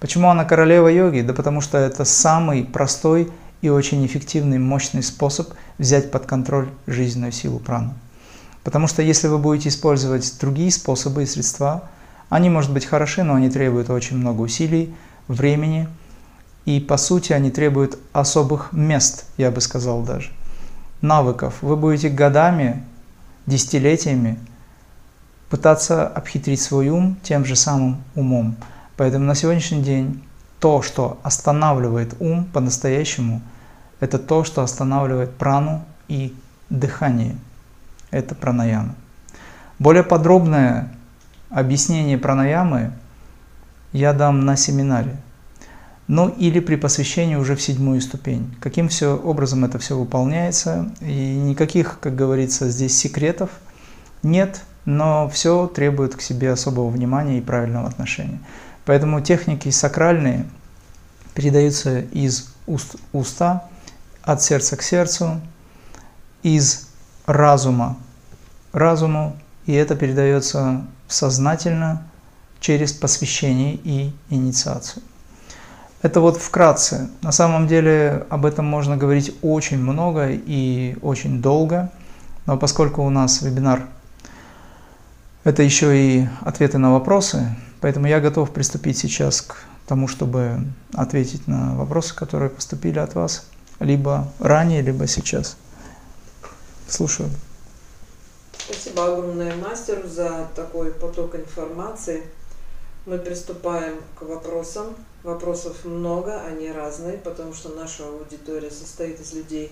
Почему она королева йоги? Да потому что это самый простой и очень эффективный, мощный способ взять под контроль жизненную силу прану. Потому что если вы будете использовать другие способы и средства, они, может быть, хороши, но они требуют очень много усилий, времени, и, по сути, они требуют особых мест, я бы сказал даже, навыков. Вы будете годами, десятилетиями пытаться обхитрить свой ум тем же самым умом. Поэтому на сегодняшний день то, что останавливает ум по-настоящему, это то, что останавливает прану и дыхание. Это пранаяма. Более подробное объяснение пранаямы я дам на семинаре. Ну или при посвящении уже в седьмую ступень. Каким все образом это все выполняется. И никаких, как говорится, здесь секретов нет, но все требует к себе особого внимания и правильного отношения. Поэтому техники сакральные передаются из уст уста, от сердца к сердцу, из разума разуму, и это передается сознательно через посвящение и инициацию. Это вот вкратце. На самом деле об этом можно говорить очень много и очень долго, но поскольку у нас вебинар это еще и ответы на вопросы, поэтому я готов приступить сейчас к тому, чтобы ответить на вопросы, которые поступили от вас, либо ранее, либо сейчас. Слушаю. Спасибо огромное мастеру за такой поток информации. Мы приступаем к вопросам. Вопросов много, они разные, потому что наша аудитория состоит из людей,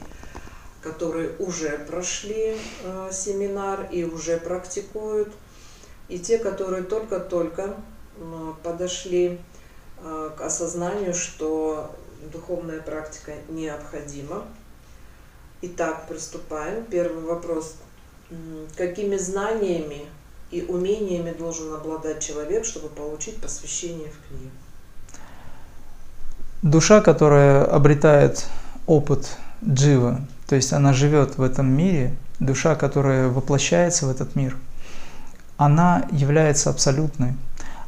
которые уже прошли э, семинар и уже практикуют, и те, которые только-только подошли э, к осознанию, что духовная практика необходима. Итак, приступаем. Первый вопрос какими знаниями и умениями должен обладать человек, чтобы получить посвящение в книгу? Душа, которая обретает опыт джива, то есть она живет в этом мире, душа, которая воплощается в этот мир, она является абсолютной.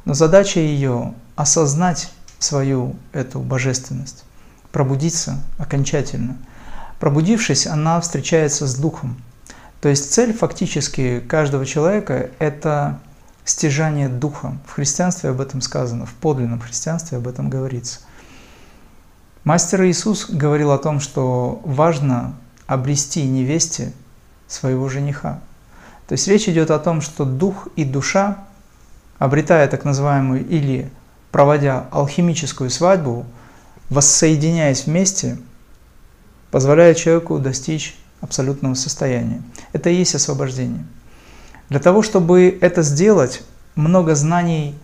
Но задача ее осознать свою эту божественность, пробудиться окончательно. Пробудившись, она встречается с Духом – То есть цель фактически каждого человека – это стяжание духа. В христианстве об этом сказано, в подлинном христианстве об этом говорится. Мастер Иисус говорил о том, что важно обрести невесте своего жениха. То есть речь идет о том, что дух и душа, обретая так называемую или проводя алхимическую свадьбу, воссоединяясь вместе, позволяет человеку достичь абсолютного состояния. Это и есть освобождение. Для того, чтобы это сделать, много знаний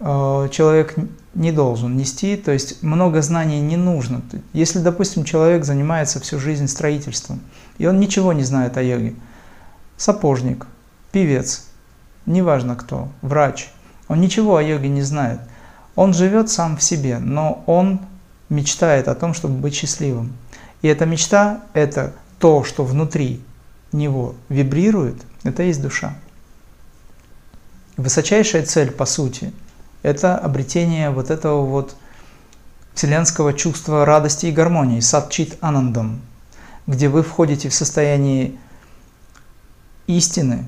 э, человек не должен нести, то есть много знаний не нужно. Если, допустим, человек занимается всю жизнь строительством, и он ничего не знает о йоге, сапожник, певец, неважно кто, врач, он ничего о йоге не знает. Он живет сам в себе, но он мечтает о том, чтобы быть счастливым. И эта мечта – это то, что внутри него вибрирует, это есть душа. Высочайшая цель, по сути, это обретение вот этого вот вселенского чувства радости и гармонии, садчит анандам, где вы входите в состояние истины,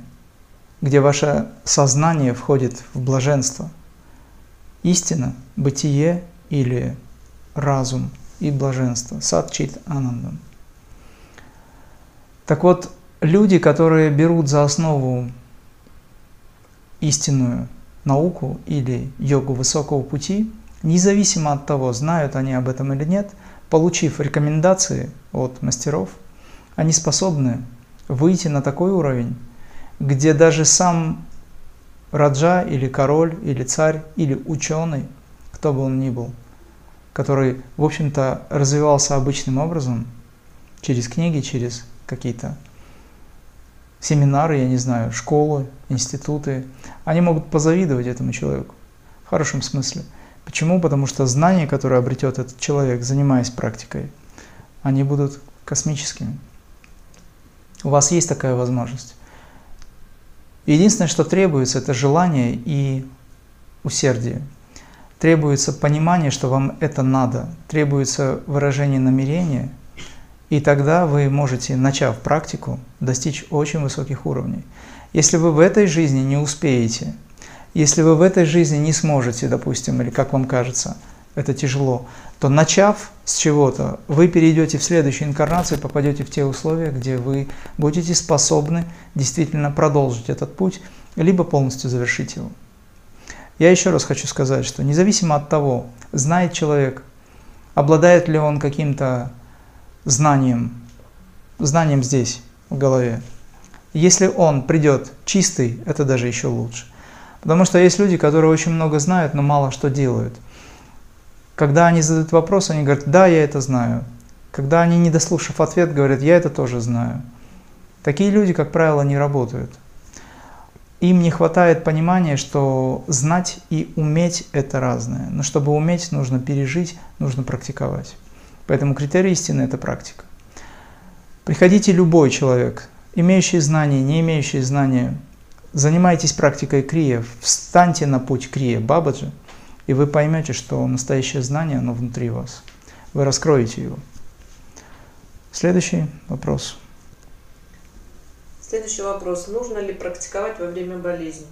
где ваше сознание входит в блаженство. Истина, бытие или разум и блаженство, садчит анандам. Так вот, люди, которые берут за основу истинную науку или йогу высокого пути, независимо от того, знают они об этом или нет, получив рекомендации от мастеров, они способны выйти на такой уровень, где даже сам раджа или король или царь или ученый, кто бы он ни был, который, в общем-то, развивался обычным образом, через книги, через какие-то семинары, я не знаю, школы, институты, они могут позавидовать этому человеку в хорошем смысле. Почему? Потому что знания, которые обретет этот человек, занимаясь практикой, они будут космическими. У вас есть такая возможность. Единственное, что требуется, это желание и усердие. Требуется понимание, что вам это надо. Требуется выражение намерения – и тогда вы можете, начав практику, достичь очень высоких уровней. Если вы в этой жизни не успеете, если вы в этой жизни не сможете, допустим, или как вам кажется, это тяжело, то начав с чего-то, вы перейдете в следующую инкарнацию попадете в те условия, где вы будете способны действительно продолжить этот путь, либо полностью завершить его. Я еще раз хочу сказать, что независимо от того, знает человек, обладает ли он каким-то знанием, знанием здесь, в голове. Если он придет чистый, это даже еще лучше. Потому что есть люди, которые очень много знают, но мало что делают. Когда они задают вопрос, они говорят, да, я это знаю. Когда они, не дослушав ответ, говорят, я это тоже знаю. Такие люди, как правило, не работают. Им не хватает понимания, что знать и уметь – это разное. Но чтобы уметь, нужно пережить, нужно практиковать. Поэтому критерий истины – это практика. Приходите любой человек, имеющий знания, не имеющий знания, занимайтесь практикой крия, встаньте на путь крия, бабаджи, и вы поймете, что настоящее знание, оно внутри вас. Вы раскроете его. Следующий вопрос. Следующий вопрос. Нужно ли практиковать во время болезни?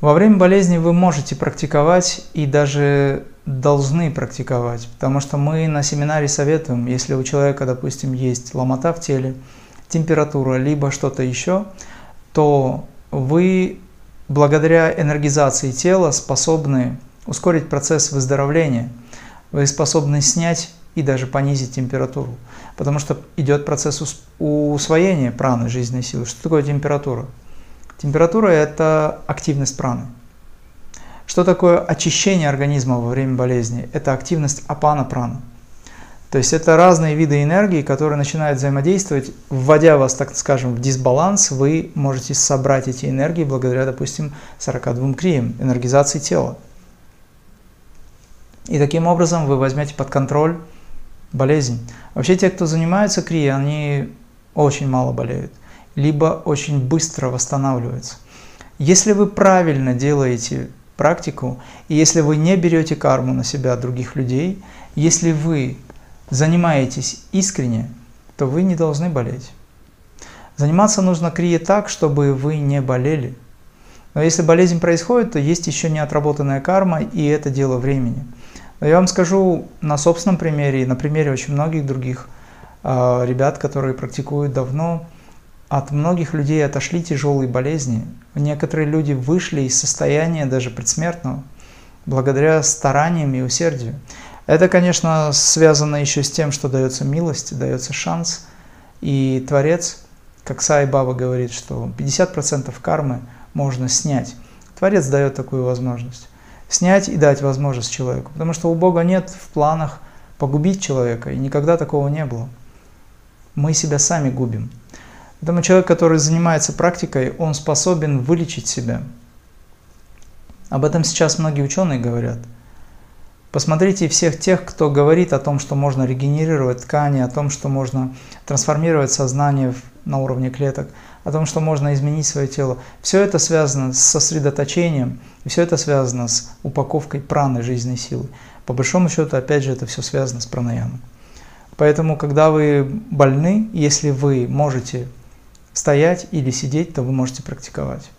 Во время болезни вы можете практиковать и даже должны практиковать, потому что мы на семинаре советуем, если у человека, допустим, есть ломота в теле, температура, либо что-то еще, то вы благодаря энергизации тела способны ускорить процесс выздоровления, вы способны снять и даже понизить температуру, потому что идет процесс усвоения праны, жизненной силы. Что такое температура? Температура – это активность праны. Что такое очищение организма во время болезни? Это активность апана праны. То есть это разные виды энергии, которые начинают взаимодействовать, вводя вас, так скажем, в дисбаланс, вы можете собрать эти энергии благодаря, допустим, 42 криям, энергизации тела. И таким образом вы возьмете под контроль болезнь. Вообще те, кто занимается крией, они очень мало болеют либо очень быстро восстанавливается. Если вы правильно делаете практику, и если вы не берете карму на себя других людей, если вы занимаетесь искренне, то вы не должны болеть. Заниматься нужно крие так, чтобы вы не болели. Но если болезнь происходит, то есть еще не отработанная карма, и это дело времени. Но я вам скажу на собственном примере и на примере очень многих других э, ребят, которые практикуют давно, от многих людей отошли тяжелые болезни. Некоторые люди вышли из состояния даже предсмертного благодаря стараниям и усердию. Это, конечно, связано еще с тем, что дается милость, дается шанс. И Творец, как Сай Баба говорит, что 50% кармы можно снять. Творец дает такую возможность. Снять и дать возможность человеку. Потому что у Бога нет в планах погубить человека, и никогда такого не было. Мы себя сами губим. Поэтому человек, который занимается практикой, он способен вылечить себя. Об этом сейчас многие ученые говорят. Посмотрите всех тех, кто говорит о том, что можно регенерировать ткани, о том, что можно трансформировать сознание на уровне клеток, о том, что можно изменить свое тело. Все это связано с сосредоточением, все это связано с упаковкой праны жизненной силы. По большому счету, опять же, это все связано с пранаямой. Поэтому, когда вы больны, если вы можете стоять или сидеть, то вы можете практиковать.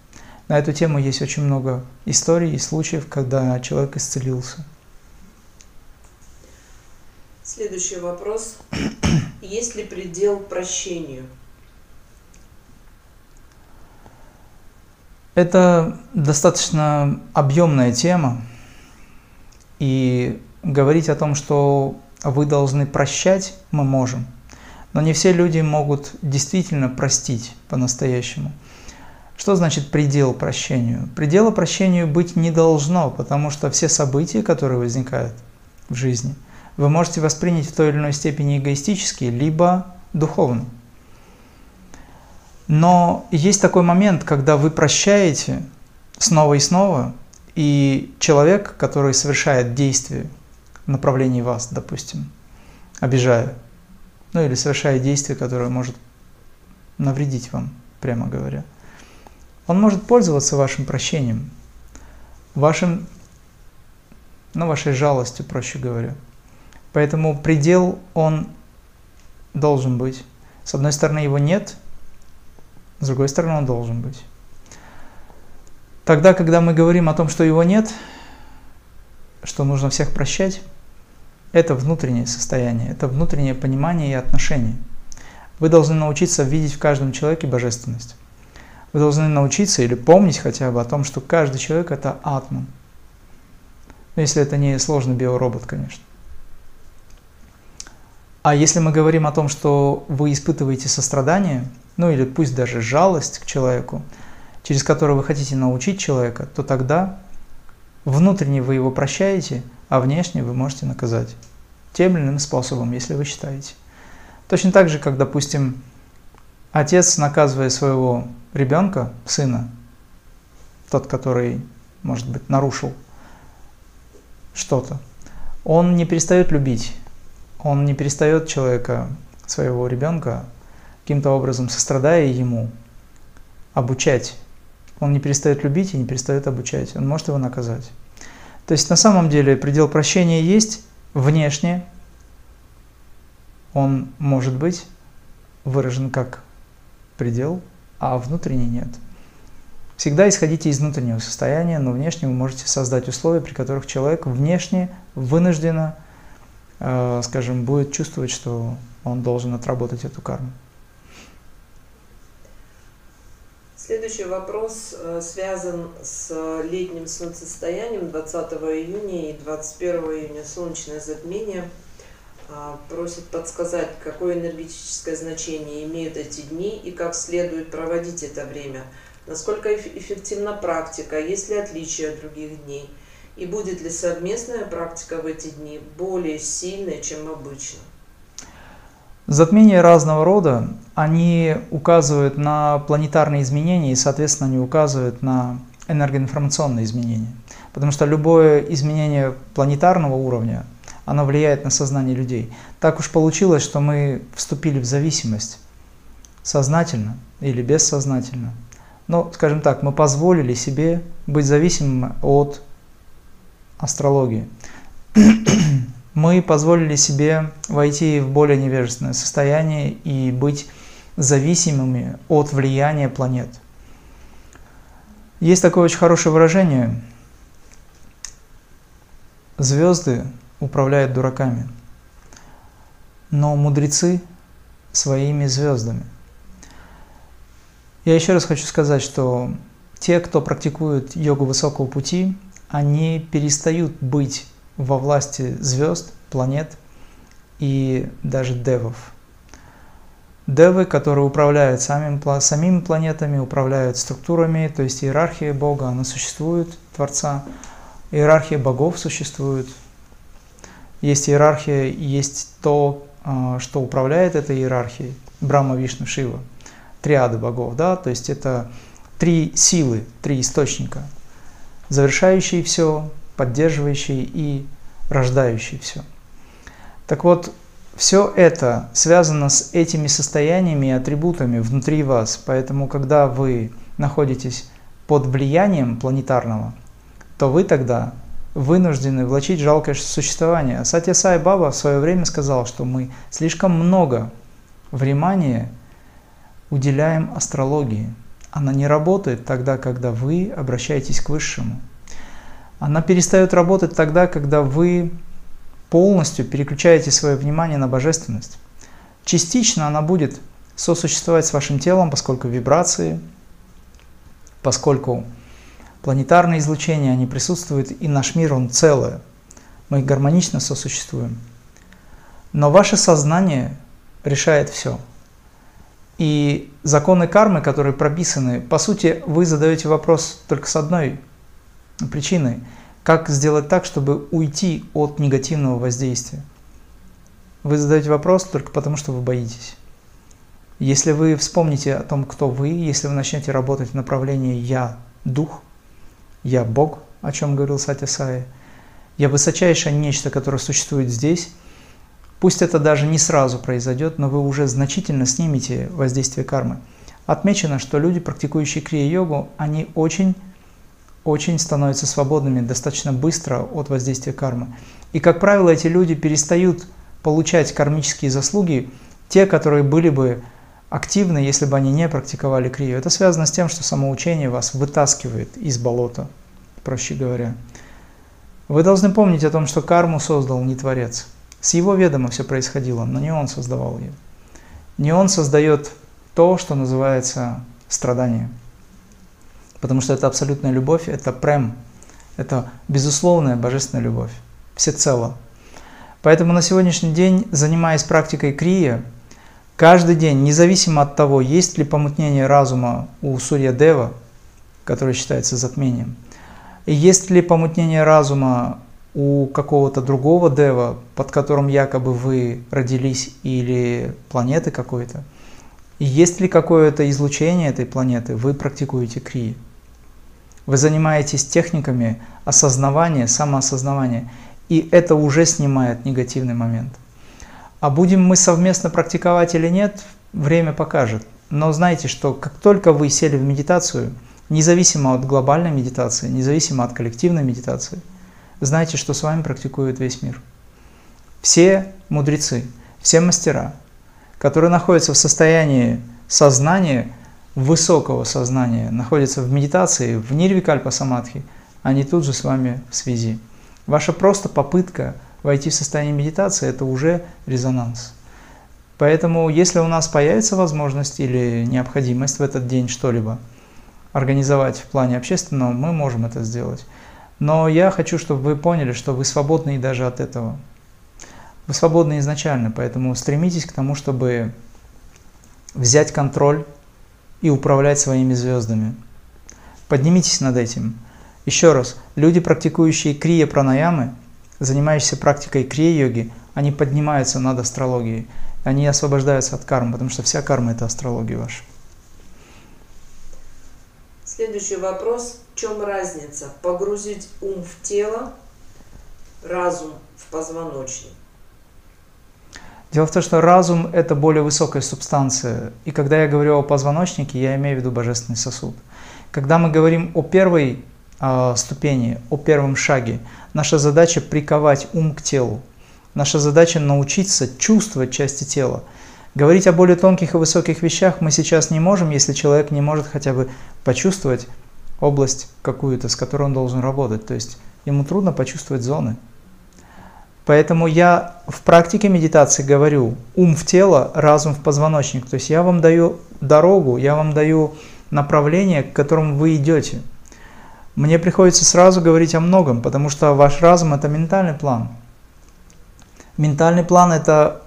На эту тему есть очень много историй и случаев, когда человек исцелился. Следующий вопрос. Есть ли предел прощению? Это достаточно объемная тема, и говорить о том, что вы должны прощать, мы можем. Но не все люди могут действительно простить по-настоящему. Что значит предел прощению? Предела прощению быть не должно, потому что все события, которые возникают в жизни, вы можете воспринять в той или иной степени эгоистически, либо духовно. Но есть такой момент, когда вы прощаете снова и снова, и человек, который совершает действие в направлении вас, допустим, обижая, ну или совершая действие, которое может навредить вам, прямо говоря – он может пользоваться вашим прощением, вашим, ну, вашей жалостью, проще говоря. Поэтому предел, он должен быть. С одной стороны, его нет, с другой стороны, он должен быть. Тогда, когда мы говорим о том, что его нет, что нужно всех прощать, это внутреннее состояние, это внутреннее понимание и отношение. Вы должны научиться видеть в каждом человеке божественность. Вы должны научиться или помнить хотя бы о том, что каждый человек – это атман. Ну, если это не сложный биоробот, конечно. А если мы говорим о том, что вы испытываете сострадание, ну или пусть даже жалость к человеку, через которую вы хотите научить человека, то тогда внутренне вы его прощаете, а внешне вы можете наказать тем или иным способом, если вы считаете. Точно так же, как, допустим, отец, наказывая своего ребенка, сына, тот, который, может быть, нарушил что-то, он не перестает любить, он не перестает человека, своего ребенка, каким-то образом сострадая ему, обучать. Он не перестает любить и не перестает обучать, он может его наказать. То есть на самом деле предел прощения есть внешне, он может быть выражен как предел а внутренний нет. Всегда исходите из внутреннего состояния, но внешне вы можете создать условия, при которых человек внешне вынужденно, скажем, будет чувствовать, что он должен отработать эту карму. Следующий вопрос э, связан с летним солнцестоянием 20 июня и 21 июня. Солнечное затмение – а, просит подсказать, какое энергетическое значение имеют эти дни и как следует проводить это время, насколько эффективна практика, есть ли отличия от других дней, и будет ли совместная практика в эти дни более сильной, чем обычно. Затмения разного рода, они указывают на планетарные изменения и, соответственно, они указывают на энергоинформационные изменения. Потому что любое изменение планетарного уровня оно влияет на сознание людей. Так уж получилось, что мы вступили в зависимость сознательно или бессознательно. Но, скажем так, мы позволили себе быть зависимым от астрологии. мы позволили себе войти в более невежественное состояние и быть зависимыми от влияния планет. Есть такое очень хорошее выражение. Звезды управляют дураками, но мудрецы своими звездами. Я еще раз хочу сказать, что те, кто практикует йогу высокого пути, они перестают быть во власти звезд, планет и даже девов. Девы, которые управляют самим, самими планетами, управляют структурами, то есть иерархия Бога, она существует, Творца. Иерархия богов существует. Есть иерархия, есть то, а, что управляет этой иерархией. Брахма, Вишну, Шива. Триады богов, да, то есть это три силы, три источника, завершающие все, поддерживающие и рождающие все. Так вот, все это связано с этими состояниями и атрибутами внутри вас. Поэтому, когда вы находитесь под влиянием планетарного, то вы тогда вынуждены влачить жалкое существование. Сатья Сай Баба в свое время сказал, что мы слишком много внимания уделяем астрологии. Она не работает тогда, когда вы обращаетесь к Высшему. Она перестает работать тогда, когда вы полностью переключаете свое внимание на божественность. Частично она будет сосуществовать с вашим телом, поскольку вибрации, поскольку планетарные излучения, они присутствуют, и наш мир, он целое. Мы гармонично сосуществуем. Но ваше сознание решает все. И законы кармы, которые прописаны, по сути, вы задаете вопрос только с одной причиной. Как сделать так, чтобы уйти от негативного воздействия? Вы задаете вопрос только потому, что вы боитесь. Если вы вспомните о том, кто вы, если вы начнете работать в направлении «я – дух», «я – Бог», о чем говорил Сатя Сай, «я – высочайшее нечто, которое существует здесь», пусть это даже не сразу произойдет, но вы уже значительно снимете воздействие кармы. Отмечено, что люди, практикующие крия-йогу, они очень очень становятся свободными достаточно быстро от воздействия кармы. И, как правило, эти люди перестают получать кармические заслуги, те, которые были бы активны, если бы они не практиковали крию. Это связано с тем, что самоучение вас вытаскивает из болота, проще говоря. Вы должны помнить о том, что карму создал не Творец. С его ведома все происходило, но не он создавал ее. Не он создает то, что называется страдание потому что это абсолютная любовь, это прем, это безусловная божественная любовь, всецело. Поэтому на сегодняшний день, занимаясь практикой крия, каждый день, независимо от того, есть ли помутнение разума у Сурья Дева, который считается затмением, и есть ли помутнение разума у какого-то другого Дева, под которым якобы вы родились, или планеты какой-то, и есть ли какое-то излучение этой планеты, вы практикуете крии. Вы занимаетесь техниками осознавания, самоосознавания, и это уже снимает негативный момент. А будем мы совместно практиковать или нет, время покажет. Но знайте, что как только вы сели в медитацию, независимо от глобальной медитации, независимо от коллективной медитации, знайте, что с вами практикует весь мир. Все мудрецы, все мастера, которые находятся в состоянии сознания, высокого сознания находятся в медитации, в нирвикальпа самадхи, они тут же с вами в связи. Ваша просто попытка войти в состояние медитации – это уже резонанс. Поэтому, если у нас появится возможность или необходимость в этот день что-либо организовать в плане общественного, мы можем это сделать. Но я хочу, чтобы вы поняли, что вы свободны и даже от этого. Вы свободны изначально, поэтому стремитесь к тому, чтобы взять контроль и управлять своими звездами. Поднимитесь над этим. Еще раз, люди, практикующие крия пранаямы, занимающиеся практикой крия-йоги, они поднимаются над астрологией. Они освобождаются от кармы, потому что вся карма – это астрология ваша. Следующий вопрос. В чем разница? Погрузить ум в тело, разум в позвоночник. Дело в том, что разум – это более высокая субстанция. И когда я говорю о позвоночнике, я имею в виду божественный сосуд. Когда мы говорим о первой э, ступени, о первом шаге, наша задача приковать ум к телу. Наша задача научиться чувствовать части тела. Говорить о более тонких и высоких вещах мы сейчас не можем, если человек не может хотя бы почувствовать область какую-то, с которой он должен работать. То есть ему трудно почувствовать зоны. Поэтому я в практике медитации говорю ум в тело, разум в позвоночник. То есть я вам даю дорогу, я вам даю направление, к которому вы идете. Мне приходится сразу говорить о многом, потому что ваш разум – это ментальный план. Ментальный план – это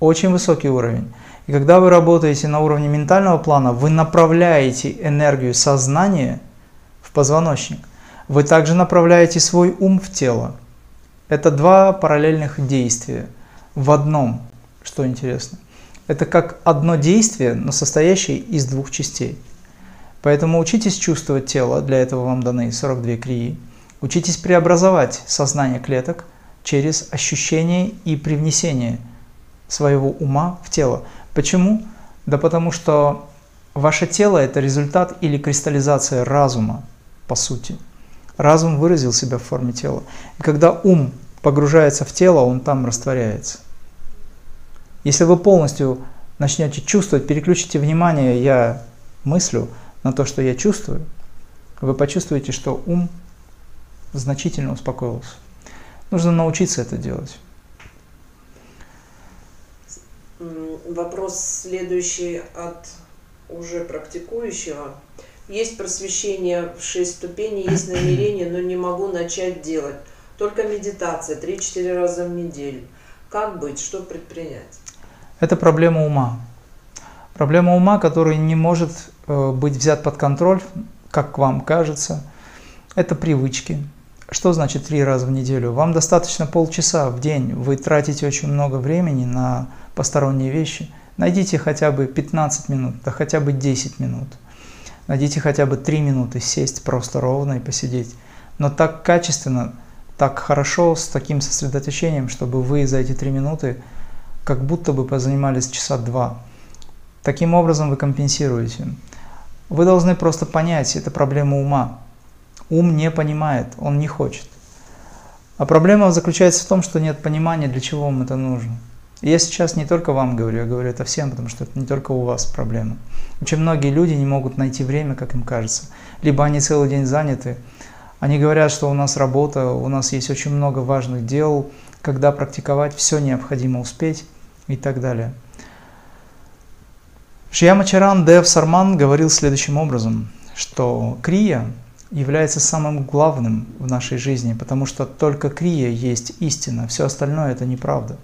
очень высокий уровень. И когда вы работаете на уровне ментального плана, вы направляете энергию сознания в позвоночник. Вы также направляете свой ум в тело. Это два параллельных действия в одном, что интересно. Это как одно действие, но состоящее из двух частей. Поэтому учитесь чувствовать тело, для этого вам даны 42 крии. Учитесь преобразовать сознание клеток через ощущение и привнесение своего ума в тело. Почему? Да потому что ваше тело – это результат или кристаллизация разума, по сути. Разум выразил себя в форме тела. И когда ум погружается в тело, он там растворяется. Если вы полностью начнете чувствовать, переключите внимание «я мыслю» на то, что я чувствую, вы почувствуете, что ум значительно успокоился. Нужно научиться это делать. Вопрос следующий от уже практикующего. Есть просвещение в шесть ступеней, есть намерение, но не могу начать делать. Только медитация 3-4 раза в неделю. Как быть, что предпринять? Это проблема ума. Проблема ума, который не может э, быть взят под контроль, как вам кажется. Это привычки. Что значит три раза в неделю? Вам достаточно полчаса в день. Вы тратите очень много времени на посторонние вещи. Найдите хотя бы 15 минут, да хотя бы 10 минут – Найдите хотя бы три минуты сесть просто ровно и посидеть. Но так качественно, так хорошо, с таким сосредоточением, чтобы вы за эти три минуты как будто бы позанимались часа два. Таким образом вы компенсируете. Вы должны просто понять, это проблема ума. Ум не понимает, он не хочет. А проблема заключается в том, что нет понимания, для чего вам это нужно. Я сейчас не только вам говорю, я говорю это всем, потому что это не только у вас проблема. Очень многие люди не могут найти время, как им кажется. Либо они целый день заняты, они говорят, что у нас работа, у нас есть очень много важных дел, когда практиковать, все необходимо успеть и так далее. Шьямачаран Дев Сарман говорил следующим образом, что крия является самым главным в нашей жизни, потому что только крия есть истина, все остальное это неправда.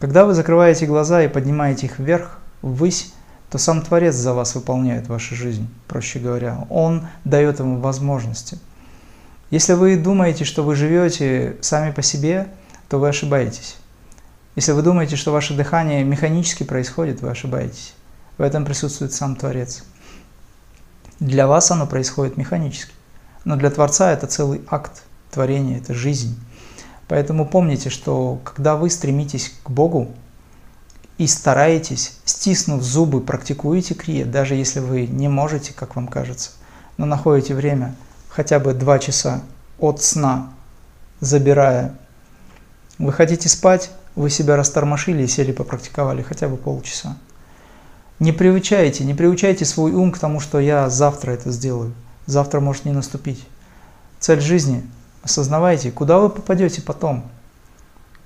Когда вы закрываете глаза и поднимаете их вверх, ввысь, то сам Творец за вас выполняет вашу жизнь, проще говоря. Он дает ему возможности. Если вы думаете, что вы живете сами по себе, то вы ошибаетесь. Если вы думаете, что ваше дыхание механически происходит, вы ошибаетесь. В этом присутствует сам Творец. Для вас оно происходит механически. Но для Творца это целый акт творения, это жизнь. Поэтому помните, что когда вы стремитесь к Богу и стараетесь, стиснув зубы, практикуете крия, даже если вы не можете, как вам кажется, но находите время хотя бы два часа от сна, забирая. Вы хотите спать, вы себя растормошили и сели попрактиковали хотя бы полчаса. Не приучайте, не приучайте свой ум к тому, что я завтра это сделаю. Завтра может не наступить. Цель жизни Осознавайте, куда вы попадете потом.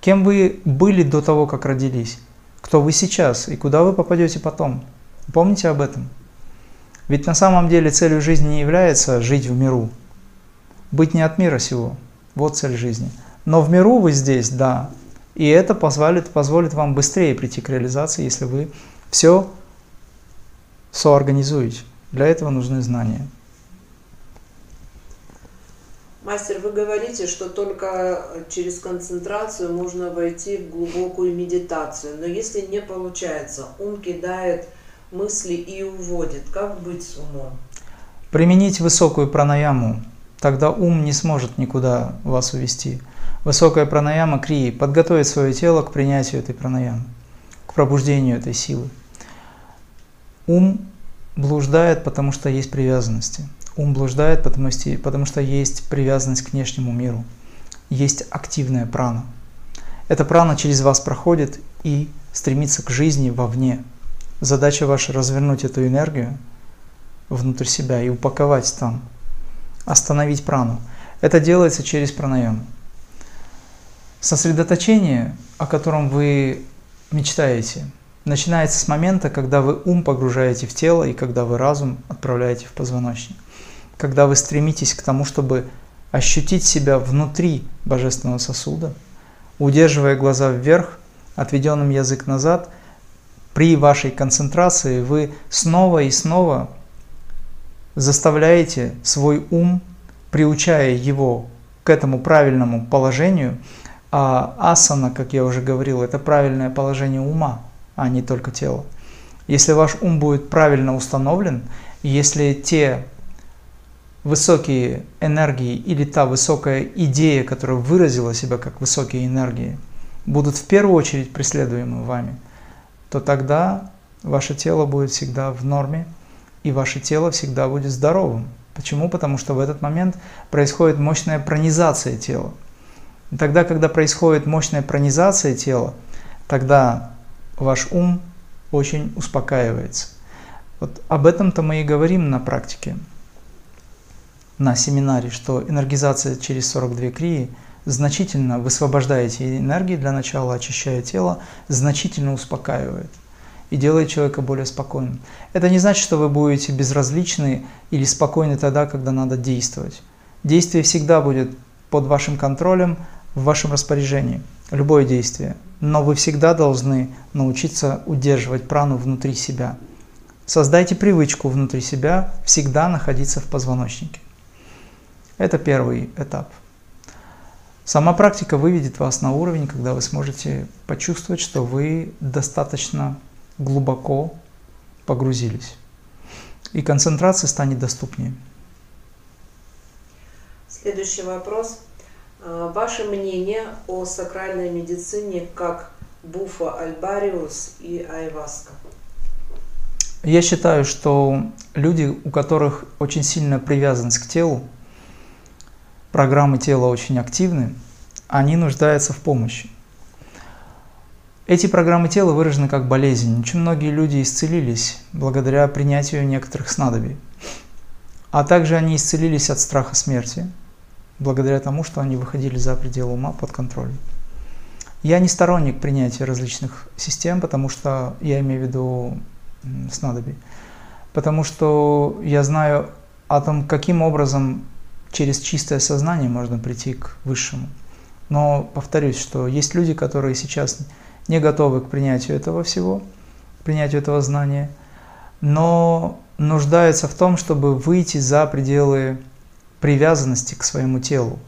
Кем вы были до того, как родились. Кто вы сейчас и куда вы попадете потом. Помните об этом. Ведь на самом деле целью жизни не является жить в миру. Быть не от мира сего. Вот цель жизни. Но в миру вы здесь, да. И это позволит, позволит вам быстрее прийти к реализации, если вы все соорганизуете. Для этого нужны знания. Мастер, вы говорите, что только через концентрацию можно войти в глубокую медитацию. Но если не получается, ум кидает мысли и уводит. Как быть с умом? Применить высокую пранаяму. Тогда ум не сможет никуда вас увести. Высокая пранаяма крии подготовит свое тело к принятию этой пранаямы, к пробуждению этой силы. Ум блуждает, потому что есть привязанности. Ум блуждает, потому что, потому что есть привязанность к внешнему миру. Есть активная прана. Эта прана через вас проходит и стремиться к жизни вовне. Задача ваша развернуть эту энергию внутрь себя и упаковать там, остановить прану. Это делается через пранаям. Сосредоточение, о котором вы мечтаете, начинается с момента, когда вы ум погружаете в тело и когда вы разум отправляете в позвоночник. Когда вы стремитесь к тому, чтобы ощутить себя внутри божественного сосуда, удерживая глаза вверх, отведенным язык назад, при вашей концентрации вы снова и снова заставляете свой ум, приучая его к этому правильному положению, а асана, как я уже говорил, это правильное положение ума, а не только тела. Если ваш ум будет правильно установлен, если те высокие энергии или та высокая идея, которая выразила себя как высокие энергии, будут в первую очередь преследуемы вами, то тогда ваше тело будет всегда в норме, и ваше тело всегда будет здоровым. Почему? Потому что в этот момент происходит мощная пронизация тела. И тогда, когда происходит мощная пронизация тела, тогда ваш ум очень успокаивается. Вот об этом-то мы и говорим на практике на семинаре, что энергизация через 42 крии значительно высвобождаете энергии для начала, очищая тело, значительно успокаивает и делает человека более спокойным. Это не значит, что вы будете безразличны или спокойны тогда, когда надо действовать. Действие всегда будет под вашим контролем, в вашем распоряжении, любое действие. Но вы всегда должны научиться удерживать прану внутри себя. Создайте привычку внутри себя всегда находиться в позвоночнике. Это первый этап. Сама практика выведет вас на уровень, когда вы сможете почувствовать, что вы достаточно глубоко погрузились. И концентрация станет доступнее. Следующий вопрос. А, ваше мнение о сакральной медицине как буфа альбариус и айваска? Я считаю, что люди, у которых очень сильная привязанность к телу, программы тела очень активны, они нуждаются в помощи. Эти программы тела выражены как болезнь. Очень многие люди исцелились благодаря принятию некоторых снадобий. А также они исцелились от страха смерти, благодаря тому, что они выходили за пределы ума под контроль. Я не сторонник принятия различных систем, потому что я имею в виду снадобий. Потому что я знаю о том, каким образом через чистое сознание можно прийти к высшему. Но повторюсь, что есть люди, которые сейчас не готовы к принятию этого всего, к принятию этого знания, но нуждаются в том, чтобы выйти за пределы привязанности к своему телу.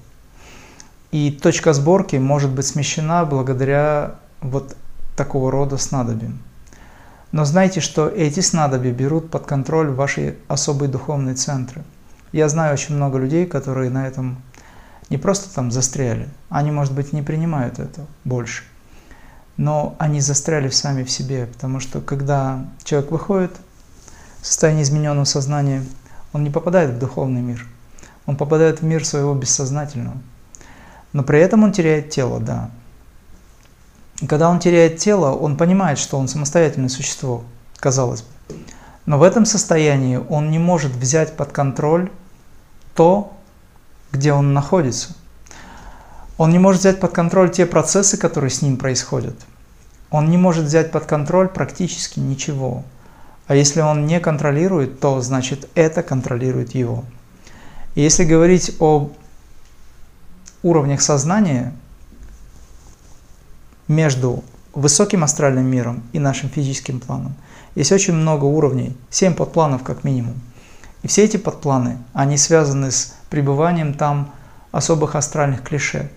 И точка сборки может быть смещена благодаря вот такого рода снадобьям. Но знайте, что эти снадобья берут под контроль ваши особые духовные центры – я знаю очень много людей, которые на этом не просто там застряли, они, может быть, не принимают это больше, но они застряли сами в себе, потому что когда человек выходит в состояние измененного сознания, он не попадает в духовный мир, он попадает в мир своего бессознательного. Но при этом он теряет тело, да. И когда он теряет тело, он понимает, что он самостоятельное существо, казалось бы. Но в этом состоянии он не может взять под контроль то, где он находится. Он не может взять под контроль те процессы, которые с ним происходят. Он не может взять под контроль практически ничего. А если он не контролирует, то значит это контролирует его. И если говорить о уровнях сознания между высоким астральным миром и нашим физическим планом, есть очень много уровней, 7 подпланов как минимум – и все эти подпланы, они связаны с пребыванием там особых астральных клише.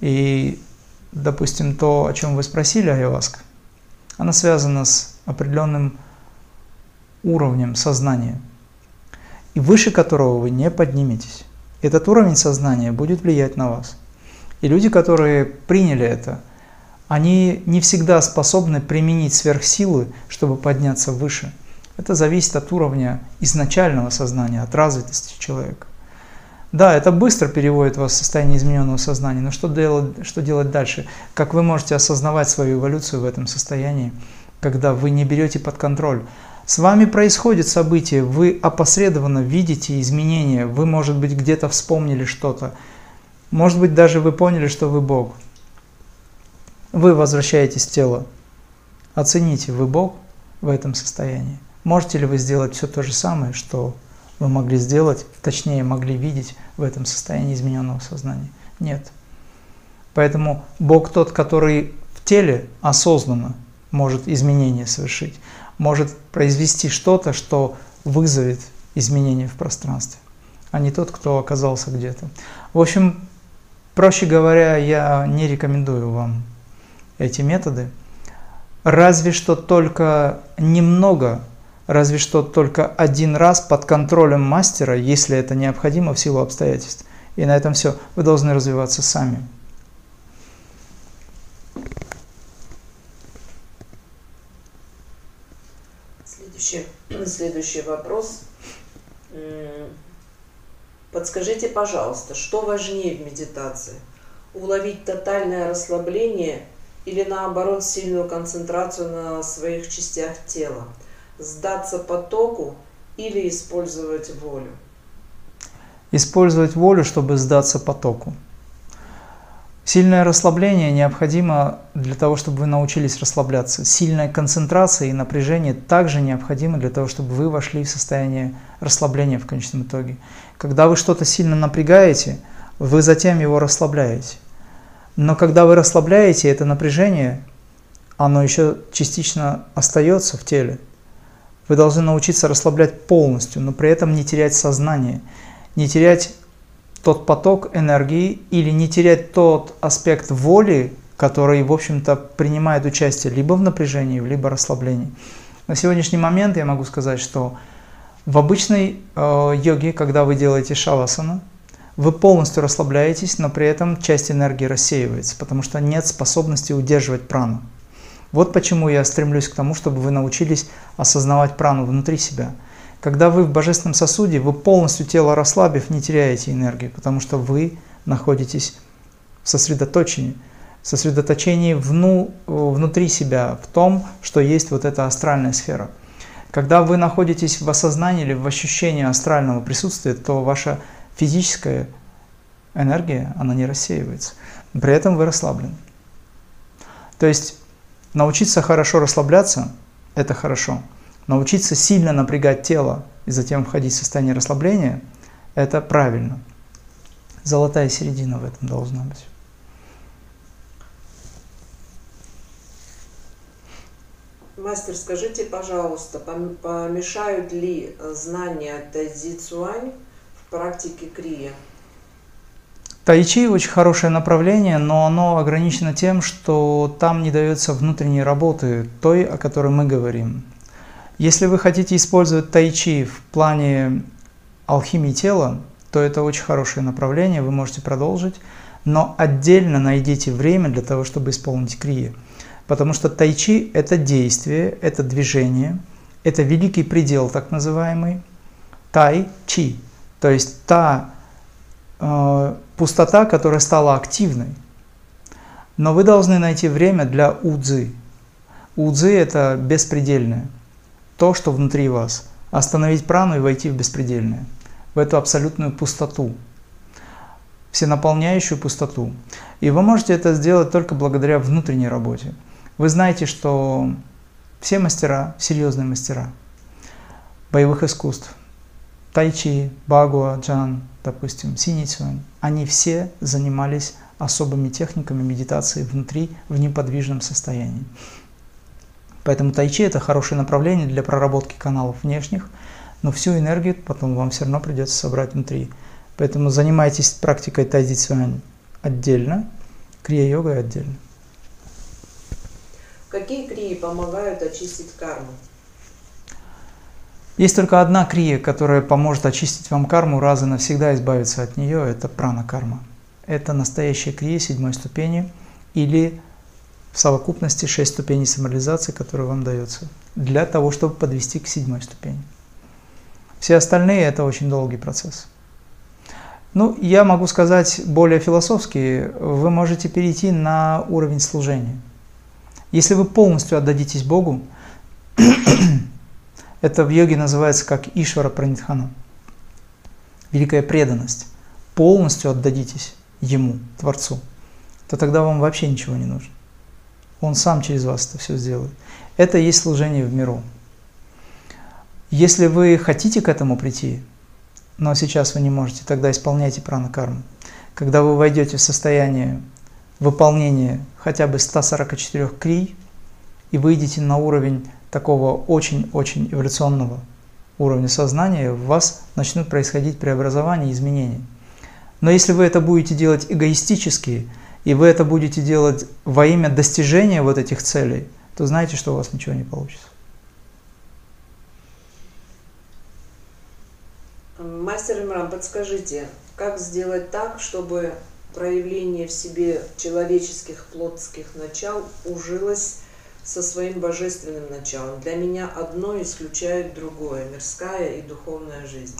И, допустим, то, о чем вы спросили, Айваска, она связана с определенным уровнем сознания, и выше которого вы не подниметесь. Этот уровень сознания будет влиять на вас. И люди, которые приняли это, они не всегда способны применить сверхсилы, чтобы подняться выше – это зависит от уровня изначального сознания, от развитости человека. Да, это быстро переводит вас в состояние измененного сознания, но что делать, что делать дальше? Как вы можете осознавать свою эволюцию в этом состоянии, когда вы не берете под контроль? С вами происходит событие, вы опосредованно видите изменения, вы, может быть, где-то вспомнили что-то, может быть, даже вы поняли, что вы Бог. Вы возвращаетесь в тело. Оцените, вы Бог в этом состоянии. Можете ли вы сделать все то же самое, что вы могли сделать, точнее могли видеть в этом состоянии измененного сознания? Нет. Поэтому Бог тот, который в теле осознанно может изменения совершить, может произвести что-то, что вызовет изменения в пространстве, а не тот, кто оказался где-то. В общем, проще говоря, я не рекомендую вам эти методы, разве что только немного, разве что только один раз под контролем мастера, если это необходимо в силу обстоятельств. И на этом все. Вы должны развиваться сами. Следующий, следующий вопрос. Подскажите, пожалуйста, что важнее в медитации? Уловить тотальное расслабление или наоборот сильную концентрацию на своих частях тела? Сдаться потоку или использовать волю? Использовать волю, чтобы сдаться потоку. Сильное расслабление необходимо для того, чтобы вы научились расслабляться. Сильная концентрация и напряжение также необходимо для того, чтобы вы вошли в состояние расслабления в конечном итоге. Когда вы что-то сильно напрягаете, вы затем его расслабляете. Но когда вы расслабляете это напряжение, оно еще частично остается в теле. Вы должны научиться расслаблять полностью, но при этом не терять сознание, не терять тот поток энергии или не терять тот аспект воли, который, в общем-то, принимает участие либо в напряжении, либо расслаблении. На сегодняшний момент я могу сказать, что в обычной э, йоге, когда вы делаете шавасана, вы полностью расслабляетесь, но при этом часть энергии рассеивается, потому что нет способности удерживать прану. Вот почему я стремлюсь к тому, чтобы вы научились осознавать прану внутри себя. Когда вы в божественном сосуде, вы полностью тело расслабив, не теряете энергии, потому что вы находитесь в сосредоточении. Сосредоточении вну, внутри себя, в том, что есть вот эта астральная сфера. Когда вы находитесь в осознании или в ощущении астрального присутствия, то ваша физическая энергия, она не рассеивается. При этом вы расслаблены. То есть научиться хорошо расслабляться – это хорошо. Научиться сильно напрягать тело и затем входить в состояние расслабления – это правильно. Золотая середина в этом должна быть. Мастер, скажите, пожалуйста, помешают ли знания Тайзи Цуань в практике крия? Тайчи очень хорошее направление, но оно ограничено тем, что там не дается внутренней работы, той, о которой мы говорим. Если вы хотите использовать тайчи в плане алхимии тела, то это очень хорошее направление, вы можете продолжить, но отдельно найдите время для того, чтобы исполнить крия. Потому что тайчи – это действие, это движение, это великий предел так называемый, тай-чи, то есть та э, пустота, которая стала активной. Но вы должны найти время для удзы. Удзы – это беспредельное, то, что внутри вас. Остановить прану и войти в беспредельное, в эту абсолютную пустоту, всенаполняющую пустоту. И вы можете это сделать только благодаря внутренней работе. Вы знаете, что все мастера, серьезные мастера боевых искусств, тайчи, багуа, джан, допустим, синицюань, они все занимались особыми техниками медитации внутри, в неподвижном состоянии. Поэтому тайчи – это хорошее направление для проработки каналов внешних, но всю энергию потом вам все равно придется собрать внутри. Поэтому занимайтесь практикой тайзи цюань отдельно, крия-йогой отдельно. Какие крии помогают очистить карму? Есть только одна крия, которая поможет очистить вам карму, раз и навсегда избавиться от нее, это прана-карма. Это настоящая крия седьмой ступени или в совокупности шесть ступеней самореализации, которые вам дается, для того, чтобы подвести к седьмой ступени. Все остальные – это очень долгий процесс. Ну, я могу сказать более философски, вы можете перейти на уровень служения. Если вы полностью отдадитесь Богу, это в йоге называется как Ишвара Пранитхана, великая преданность. Полностью отдадитесь Ему, Творцу, то тогда вам вообще ничего не нужно. Он сам через вас это все сделает. Это и есть служение в миру. Если вы хотите к этому прийти, но сейчас вы не можете, тогда исполняйте прана-карму. Когда вы войдете в состояние выполнения хотя бы 144 крий и выйдете на уровень такого очень-очень эволюционного уровня сознания, у вас начнут происходить преобразования и изменения. Но если вы это будете делать эгоистически, и вы это будете делать во имя достижения вот этих целей, то знаете, что у вас ничего не получится. Мастер Имран, подскажите, как сделать так, чтобы проявление в себе человеческих плотских начал ужилось со своим божественным началом? Для меня одно исключает другое, мирская и духовная жизнь.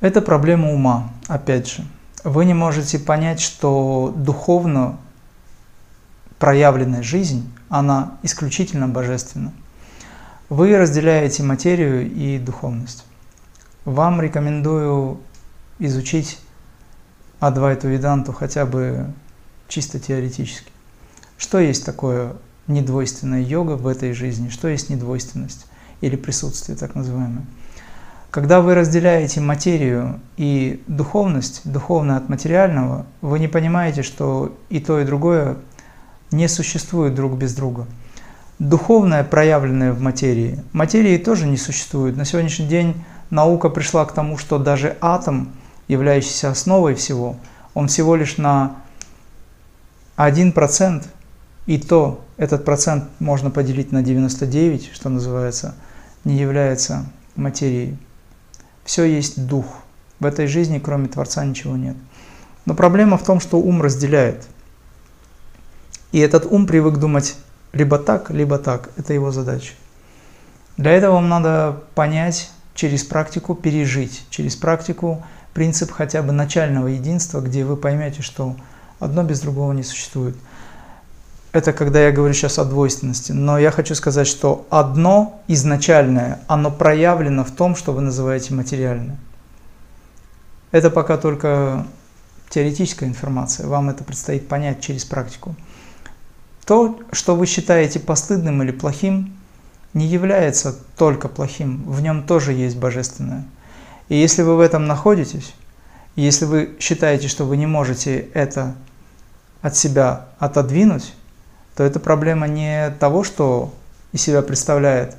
Это проблема ума, опять же. Вы не можете понять, что духовно проявленная жизнь, она исключительно божественна. Вы разделяете материю и духовность. Вам рекомендую изучить Адвайту Веданту хотя бы чисто теоретически. Что есть такое недвойственная йога в этой жизни, что есть недвойственность или присутствие так называемое. Когда вы разделяете материю и духовность, духовное от материального, вы не понимаете, что и то, и другое не существует друг без друга. Духовное, проявленное в материи, материи тоже не существует. На сегодняшний день наука пришла к тому, что даже атом, являющийся основой всего, он всего лишь на 1%, и то этот процент можно поделить на 99, что называется, не является материей. Все есть дух. В этой жизни, кроме Творца, ничего нет. Но проблема в том, что ум разделяет. И этот ум привык думать либо так, либо так. Это его задача. Для этого вам надо понять, через практику пережить, через практику принцип хотя бы начального единства, где вы поймете, что одно без другого не существует. Это когда я говорю сейчас о двойственности, но я хочу сказать, что одно изначальное, оно проявлено в том, что вы называете материальное. Это пока только теоретическая информация, вам это предстоит понять через практику. То, что вы считаете постыдным или плохим, не является только плохим, в нем тоже есть божественное. И если вы в этом находитесь, если вы считаете, что вы не можете это от себя отодвинуть, то это проблема не того, что из себя представляет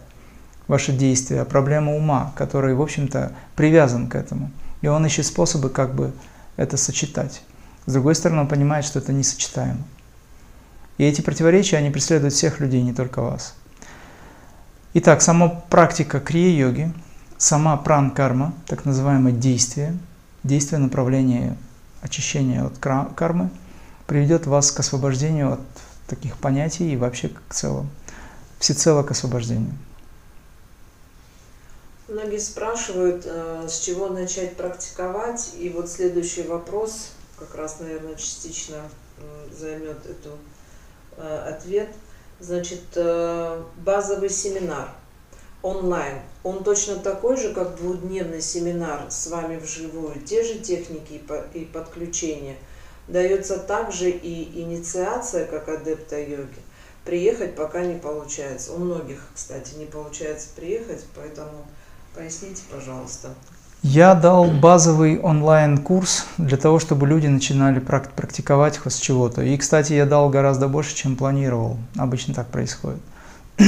ваше действие, а проблема ума, который, в общем-то, привязан к этому. И он ищет способы, как бы это сочетать. С другой стороны, он понимает, что это несочетаемо. И эти противоречия, они преследуют всех людей, не только вас. Итак, сама практика крия-йоги, сама пран-карма, так называемое действие, действие направления очищения от кармы, приведет вас к освобождению от таких понятий и вообще к целому, всецело к освобождению. Многие спрашивают, э, с чего начать практиковать, и вот следующий вопрос как раз, наверное, частично займет эту э, ответ – Значит, э, базовый семинар онлайн, он точно такой же, как двухдневный семинар с вами вживую, те же техники и подключения. Дается также и инициация, как адепта йоги. Приехать пока не получается. У многих, кстати, не получается приехать, поэтому поясните, пожалуйста. Я дал базовый онлайн-курс для того, чтобы люди начинали практиковать хоть с чего-то. И, кстати, я дал гораздо больше, чем планировал. Обычно так происходит.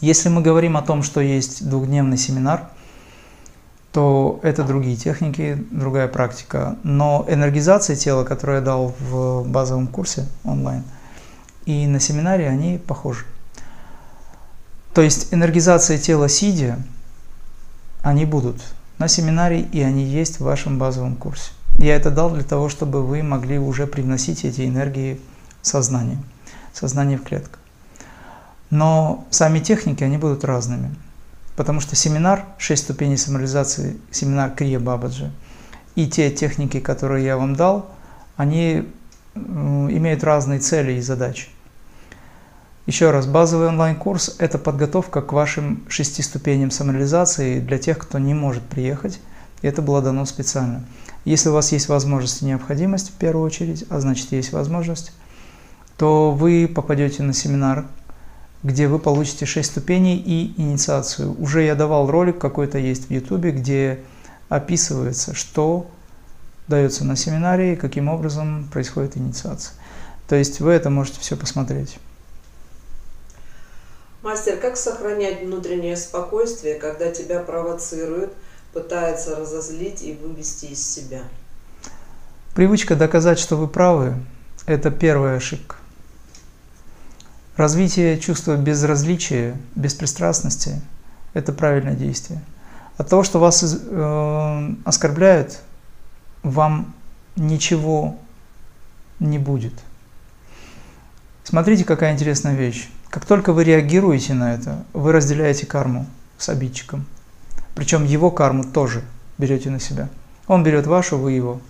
Если мы говорим о том, что есть двухдневный семинар, то это другие техники, другая практика. Но энергизация тела, которую я дал в базовом курсе онлайн, и на семинаре, они похожи. То есть энергизация тела сидя – они будут на семинаре, и они есть в вашем базовом курсе. Я это дал для того, чтобы вы могли уже привносить эти энергии в сознание, сознание в клетку. Но сами техники, они будут разными. Потому что семинар «Шесть ступеней самореализации», семинар Крия Бабаджи, и те техники, которые я вам дал, они имеют разные цели и задачи. Еще раз, базовый онлайн-курс – это подготовка к вашим шести ступеням самореализации для тех, кто не может приехать, и это было дано специально. Если у вас есть возможность и необходимость, в первую очередь, а значит есть возможность, то вы попадете на семинар, где вы получите 6 ступеней и инициацию. Уже я давал ролик какой-то есть в YouTube, где описывается, что дается на семинаре и каким образом происходит инициация. То есть вы это можете все посмотреть. Мастер, как сохранять внутреннее спокойствие, когда тебя провоцируют, пытаются разозлить и вывести из себя? Привычка доказать, что вы правы, это первая ошибка. Развитие чувства безразличия, беспристрастности – это правильное действие. От того, что вас э, оскорбляют, вам ничего не будет. Смотрите, какая интересная вещь. Как только вы реагируете на это, вы разделяете карму с обидчиком. Причем его карму тоже берете на себя. Он берет вашу, вы его.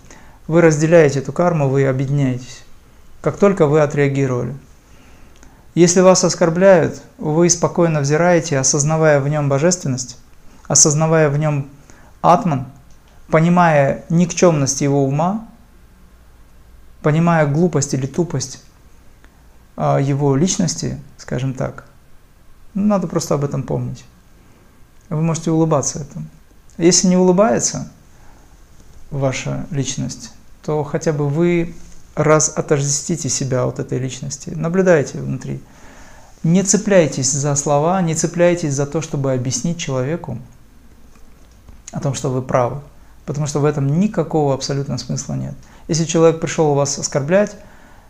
Вы разделяете эту карму, вы объединяетесь. Как только вы отреагировали. Если вас оскорбляют, вы спокойно взираете, осознавая в нем божественность, осознавая в нем атман, понимая никчемность его ума, понимая глупость или тупость а, его личности, скажем так, надо просто об этом помнить. Вы можете улыбаться этому. Если не улыбается ваша личность, то хотя бы вы раз отождествите себя от этой личности, наблюдайте внутри. Не цепляйтесь за слова, не цепляйтесь за то, чтобы объяснить человеку о том, что вы правы. Потому что в этом никакого абсолютно смысла нет. Если человек пришел вас оскорблять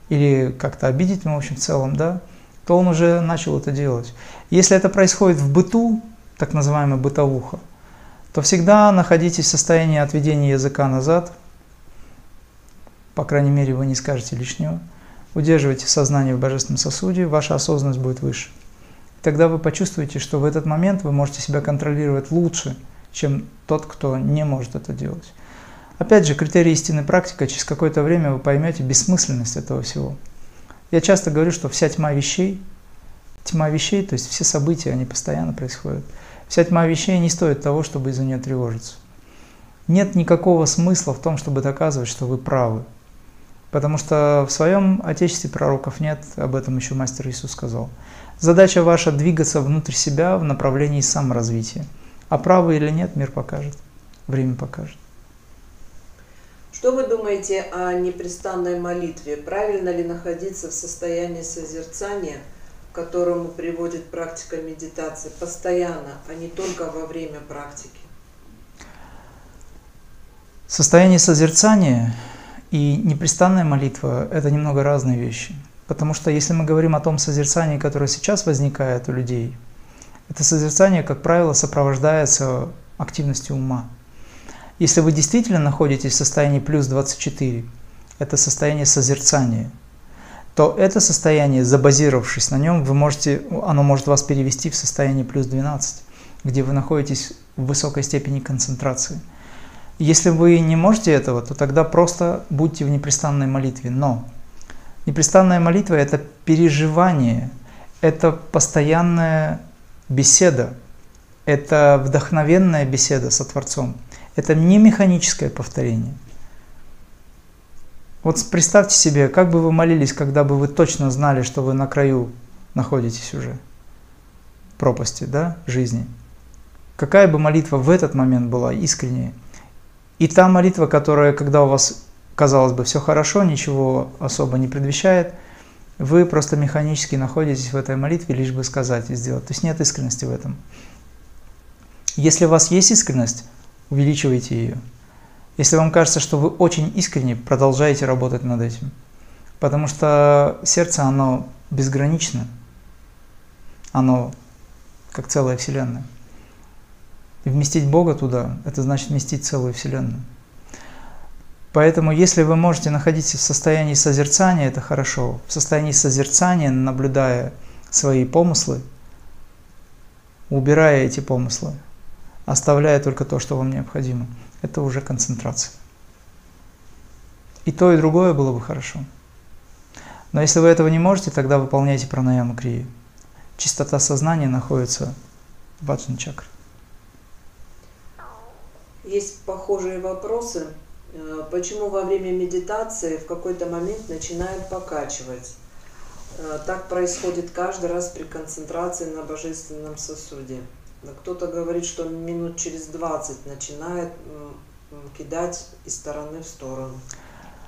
или как-то обидеть, ну, в общем, в целом, да, то он уже начал это делать. Если это происходит в быту, так называемая бытовуха, то всегда находитесь в состоянии отведения языка назад – по крайней мере, вы не скажете лишнего. Удерживайте сознание в божественном сосуде, ваша осознанность будет выше. Тогда вы почувствуете, что в этот момент вы можете себя контролировать лучше, чем тот, кто не может это делать. Опять же, критерий истинной практика, через какое-то время вы поймете бессмысленность этого всего. Я часто говорю, что вся тьма вещей, тьма вещей, то есть все события, они постоянно происходят. Вся тьма вещей не стоит того, чтобы из-за нее тревожиться. Нет никакого смысла в том, чтобы доказывать, что вы правы. Потому что в своем Отечестве пророков нет, об этом еще мастер Иисус сказал. Задача ваша двигаться внутрь себя в направлении саморазвития. А правы или нет, мир покажет, время покажет. Что вы думаете о непрестанной молитве? Правильно ли находиться в состоянии созерцания, к которому приводит практика медитации постоянно, а не только во время практики? Состояние созерцания и непрестанная молитва – это немного разные вещи. Потому что если мы говорим о том созерцании, которое сейчас возникает у людей, это созерцание, как правило, сопровождается активностью ума. Если вы действительно находитесь в состоянии плюс 24, это состояние созерцания, то это состояние, забазировавшись на нем, вы можете, оно может вас перевести в состояние плюс 12, где вы находитесь в высокой степени концентрации – если вы не можете этого, то тогда просто будьте в непрестанной молитве. Но непрестанная молитва – это переживание, это постоянная беседа, это вдохновенная беседа со Творцом. Это не механическое повторение. Вот представьте себе, как бы вы молились, когда бы вы точно знали, что вы на краю находитесь уже пропасти да, жизни. Какая бы молитва в этот момент была искреннее – и та молитва, которая, когда у вас, казалось бы, все хорошо, ничего особо не предвещает, вы просто механически находитесь в этой молитве, лишь бы сказать и сделать. То есть нет искренности в этом. Если у вас есть искренность, увеличивайте ее. Если вам кажется, что вы очень искренне, продолжайте работать над этим. Потому что сердце, оно безгранично. Оно как целая Вселенная. И вместить Бога туда, это значит вместить целую Вселенную. Поэтому, если вы можете находиться в состоянии созерцания, это хорошо. В состоянии созерцания, наблюдая свои помыслы, убирая эти помыслы, оставляя только то, что вам необходимо, это уже концентрация. И то, и другое было бы хорошо. Но если вы этого не можете, тогда выполняйте пранаяму крии. Чистота сознания находится в аджан чакре. Есть похожие вопросы. Э, почему во время медитации в какой-то момент начинает покачивать? Э, так происходит каждый раз при концентрации на божественном сосуде. Кто-то говорит, что минут через 20 начинает кидать из стороны в сторону.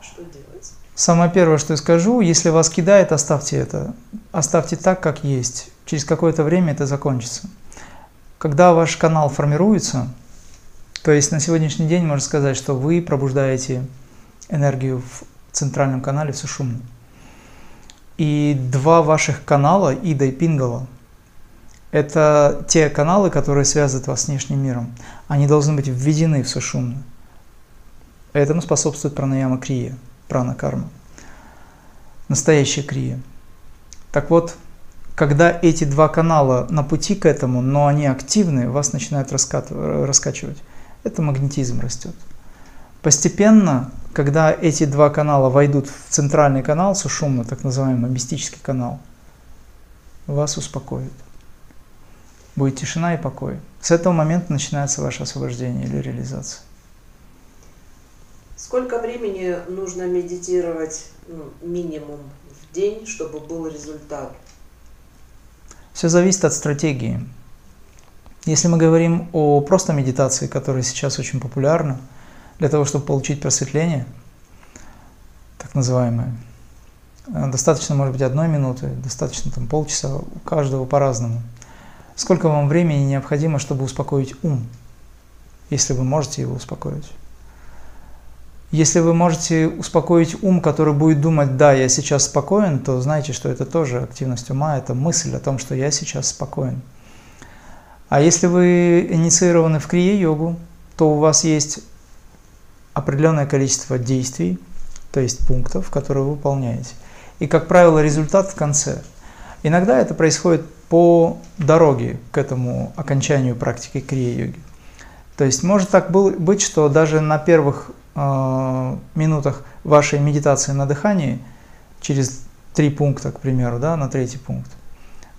Что делать? Самое первое, что я скажу, если вас кидает, оставьте это. Оставьте так, как есть. Через какое-то время это закончится. Когда ваш канал формируется, то есть на сегодняшний день можно сказать, что вы пробуждаете энергию в центральном канале в Сушумну. И два ваших канала, Ида и Пингала, это те каналы, которые связывают вас с внешним миром. Они должны быть введены в Сушумну. Этому способствует пранаяма крия, прана карма. Настоящая крия. Так вот, когда эти два канала на пути к этому, но они активны, вас начинают раскачивать это магнетизм растет. Постепенно, когда эти два канала войдут в центральный канал, сушумно, так называемый мистический канал, вас успокоит. Будет тишина и покой. С этого момента начинается ваше освобождение или реализация. Сколько времени нужно медитировать ну, минимум в день, чтобы был результат? Все зависит от стратегии. Если мы говорим о просто медитации, которая сейчас очень популярна, для того, чтобы получить просветление, так называемое, э, достаточно, может быть, одной минуты, достаточно там полчаса, у каждого по-разному. Сколько вам времени необходимо, чтобы успокоить ум, если вы можете его успокоить? Если вы можете успокоить ум, который будет думать, да, я сейчас спокоен, то знайте, что это тоже активность ума, это мысль о том, что я сейчас спокоен. А если вы инициированы в крие-йогу, то у вас есть определенное количество действий, то есть пунктов, которые вы выполняете. И, как правило, результат в конце. Иногда это происходит по дороге к этому окончанию практики крия-йоги. То есть может так быть, что даже на первых э, минутах вашей медитации на дыхании, через три пункта, к примеру, да, на третий пункт,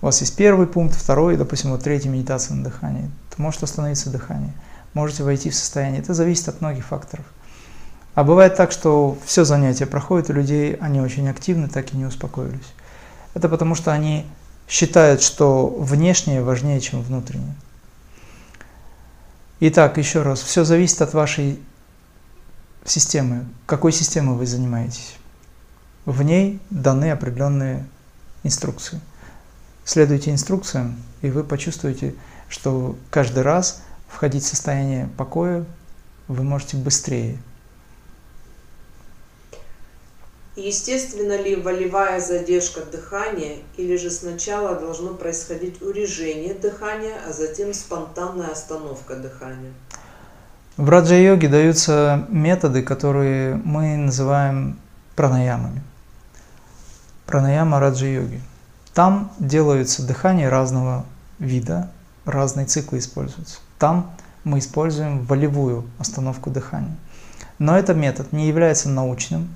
у вас есть первый пункт, второй, допустим, вот третья медитация на дыхании. То может остановиться дыхание, можете войти в состояние. Это зависит от многих факторов. А бывает так, что все занятия проходят у людей, они очень активны, так и не успокоились. Это потому, что они считают, что внешнее важнее, чем внутреннее. Итак, еще раз, все зависит от вашей системы. Какой системой вы занимаетесь? В ней даны определенные инструкции следуйте инструкциям, и вы почувствуете, что каждый раз входить в состояние покоя вы можете быстрее. Естественно ли волевая задержка дыхания или же сначала должно происходить урежение дыхания, а затем спонтанная остановка дыхания? В раджа-йоге даются методы, которые мы называем пранаямами. Пранаяма раджа-йоги – там делаются дыхания разного вида, разные циклы используются. Там мы используем волевую остановку дыхания. Но этот метод не является научным,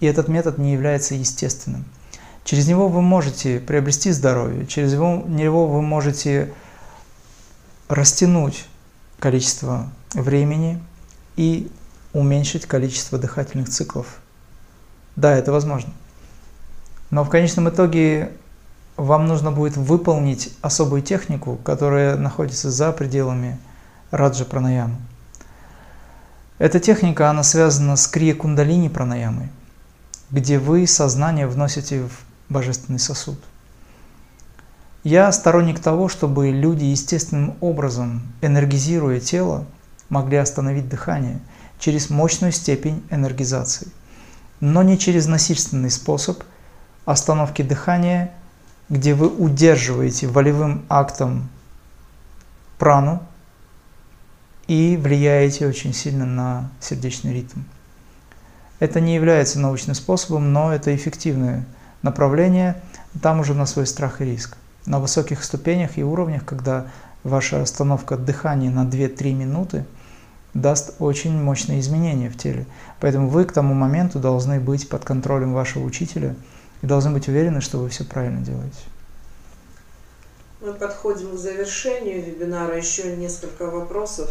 и этот метод не является естественным. Через него вы можете приобрести здоровье, через него вы можете растянуть количество времени и уменьшить количество дыхательных циклов. Да, это возможно. Но в конечном итоге вам нужно будет выполнить особую технику, которая находится за пределами раджа пранаямы. Эта техника, она связана с крия кундалини пранаямой, где вы сознание вносите в божественный сосуд. Я сторонник того, чтобы люди естественным образом, энергизируя тело, могли остановить дыхание через мощную степень энергизации, но не через насильственный способ остановки дыхания – где вы удерживаете волевым актом прану и влияете очень сильно на сердечный ритм. Это не является научным способом, но это эффективное направление. Там уже на свой страх и риск. На высоких ступенях и уровнях, когда ваша остановка дыхания на 2-3 минуты даст очень мощные изменения в теле. Поэтому вы к тому моменту должны быть под контролем вашего учителя и должны быть уверены, что вы все правильно делаете. Мы подходим к завершению вебинара. Еще несколько вопросов.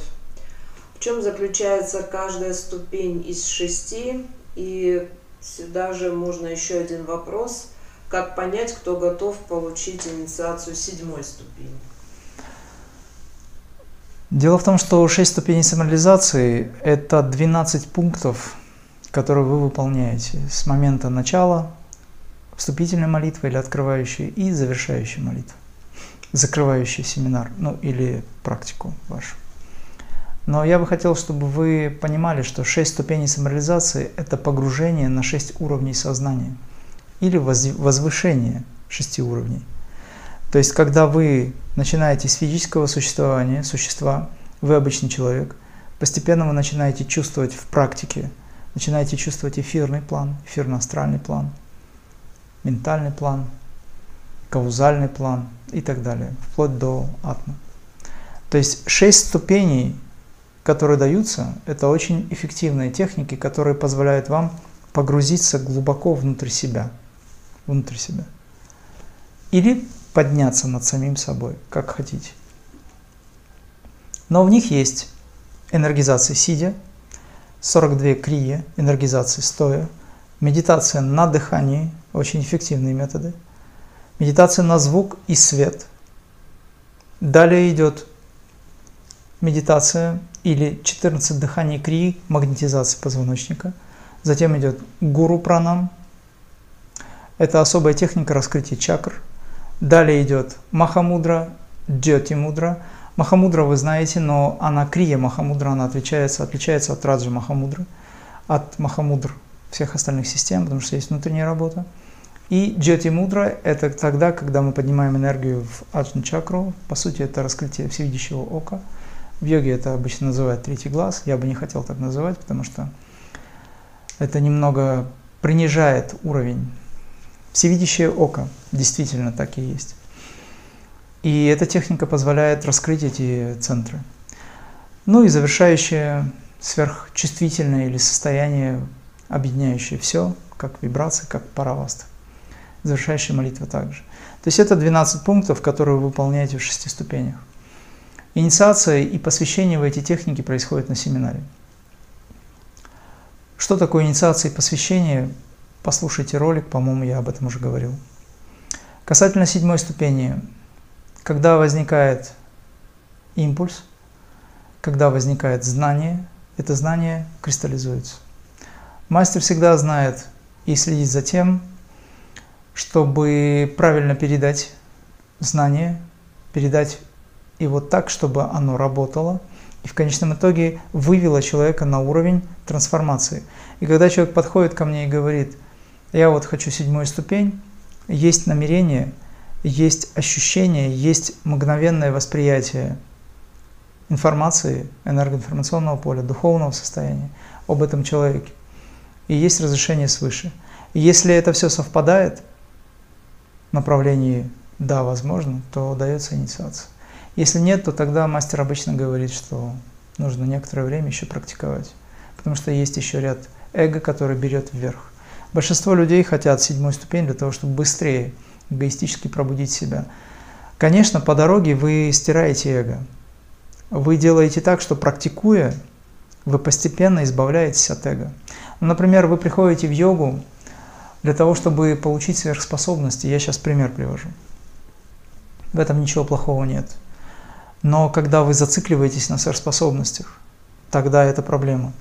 В чем заключается каждая ступень из шести? И сюда же можно еще один вопрос. Как понять, кто готов получить инициацию седьмой ступени? Дело в том, что 6 ступеней самореализации – это 12 пунктов, которые вы выполняете с момента начала вступительной молитвы или открывающей и завершающей молитвы, закрывающей семинар, ну или практику вашу. Но я бы хотел, чтобы вы понимали, что 6 ступеней самореализации – это погружение на 6 уровней сознания или возвышение 6 уровней. То есть, когда вы начинаете с физического существования, существа, вы обычный человек, постепенно вы начинаете чувствовать в практике, начинаете чувствовать эфирный план, эфирно-астральный план, ментальный план, каузальный план и так далее, вплоть до атма. То есть шесть ступеней, которые даются, это очень эффективные техники, которые позволяют вам погрузиться глубоко внутрь себя, внутрь себя. Или подняться над самим собой, как хотите. Но в них есть энергизация сидя, 42 крия, энергизация стоя, медитация на дыхании, очень эффективные методы, медитация на звук и свет. Далее идет медитация или 14 дыханий крии, магнетизация позвоночника. Затем идет гуру пранам. Это особая техника раскрытия чакр – Далее идет Махамудра, Джоти Мудра. Махамудра вы знаете, но она крия Махамудра, она отличается, отличается от Раджа Махамудры, от Махамудр всех остальных систем, потому что есть внутренняя работа. И Джоти Мудра – это тогда, когда мы поднимаем энергию в Аджна чакру. По сути, это раскрытие всевидящего ока. В йоге это обычно называют третий глаз. Я бы не хотел так называть, потому что это немного принижает уровень Всевидящее око, действительно так и есть. И эта техника позволяет раскрыть эти центры. Ну и завершающее сверхчувствительное или состояние, объединяющее все, как вибрация, как параваста. Завершающая молитва также. То есть это 12 пунктов, которые вы выполняете в шести ступенях. Инициация и посвящение в эти техники происходит на семинаре. Что такое инициация и посвящение? Послушайте ролик, по-моему, я об этом уже говорил. Касательно седьмой ступени, когда возникает импульс, когда возникает знание, это знание кристаллизуется. Мастер всегда знает и следит за тем, чтобы правильно передать знание, передать его так, чтобы оно работало, и в конечном итоге вывело человека на уровень трансформации. И когда человек подходит ко мне и говорит – я вот хочу седьмую ступень, есть намерение, есть ощущение, есть мгновенное восприятие информации, энергоинформационного поля, духовного состояния об этом человеке. И есть разрешение свыше. И если это все совпадает направлении «да, возможно», то дается инициация. Если нет, то тогда мастер обычно говорит, что нужно некоторое время еще практиковать, потому что есть еще ряд эго, который берет вверх. Большинство людей хотят седьмой ступень для того, чтобы быстрее эгоистически пробудить себя. Конечно, по дороге вы стираете эго. Вы делаете так, что практикуя, вы постепенно избавляетесь от эго. Например, вы приходите в йогу для того, чтобы получить сверхспособности. Я сейчас пример привожу. В этом ничего плохого нет. Но когда вы зацикливаетесь на сверхспособностях, тогда это проблема.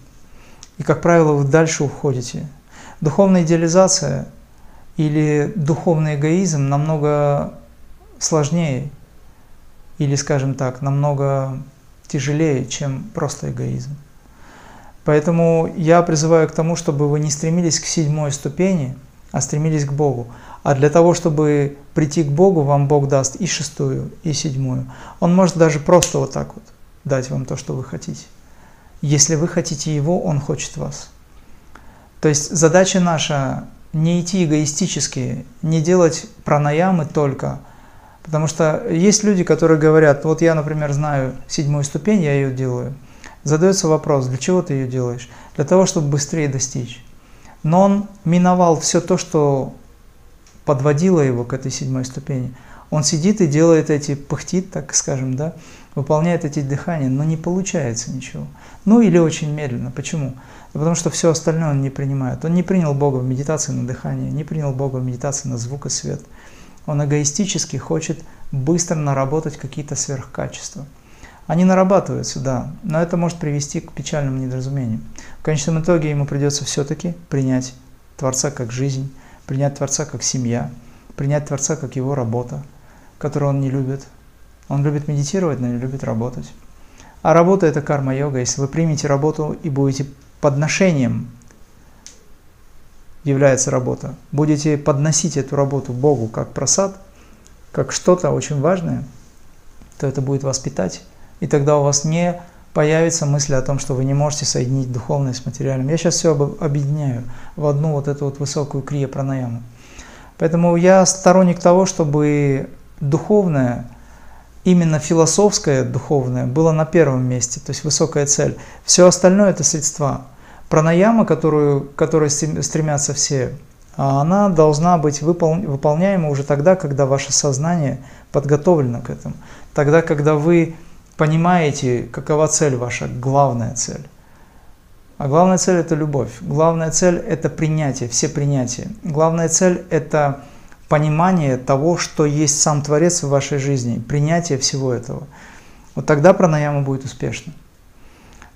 И, как правило, вы дальше уходите – Духовная идеализация или духовный эгоизм намного сложнее или, скажем так, намного тяжелее, чем просто эгоизм. Поэтому я призываю к тому, чтобы вы не стремились к седьмой ступени, а стремились к Богу. А для того, чтобы прийти к Богу, вам Бог даст и шестую, и седьмую. Он может даже просто вот так вот дать вам то, что вы хотите. Если вы хотите Его, Он хочет вас. То есть задача наша не идти эгоистически, не делать пранаямы только, Потому что есть люди, которые говорят, вот я, например, знаю седьмую ступень, я ее делаю. Задается вопрос, для чего ты ее делаешь? Для того, чтобы быстрее достичь. Но он миновал все то, что подводило его к этой седьмой ступени. Он сидит и делает эти, пыхтит, так скажем, да, выполняет эти дыхания, но не получается ничего. Ну или очень медленно. Почему? Потому что все остальное он не принимает. Он не принял Бога в медитации на дыхание, не принял Бога в медитации на звук и свет. Он эгоистически хочет быстро наработать какие-то сверхкачества. Они нарабатываются, да, но это может привести к печальным недоразумениям. В конечном итоге ему придется все-таки принять Творца как жизнь, принять Творца как семья, принять Творца как его работа, которую он не любит. Он любит медитировать, но не любит работать. А работа – это карма-йога. Если вы примете работу и будете подношением, является работа, будете подносить эту работу Богу как просад, как что-то очень важное, то это будет вас питать, и тогда у вас не появится мысль о том, что вы не можете соединить духовное с материальным. Я сейчас все объединяю в одну вот эту вот высокую крия пранаяму. Поэтому я сторонник того, чтобы духовное – именно философское, духовное было на первом месте, то есть высокая цель. Все остальное это средства. Пранаяма, которую, которой стремятся все, а она должна быть выпол, выполняема уже тогда, когда ваше сознание подготовлено к этому. Тогда, когда вы понимаете, какова цель ваша, главная цель. А главная цель – это любовь. Главная цель – это принятие, все принятия. Главная цель – это понимание того, что есть сам Творец в вашей жизни, принятие всего этого. Вот тогда пранаяма будет успешна.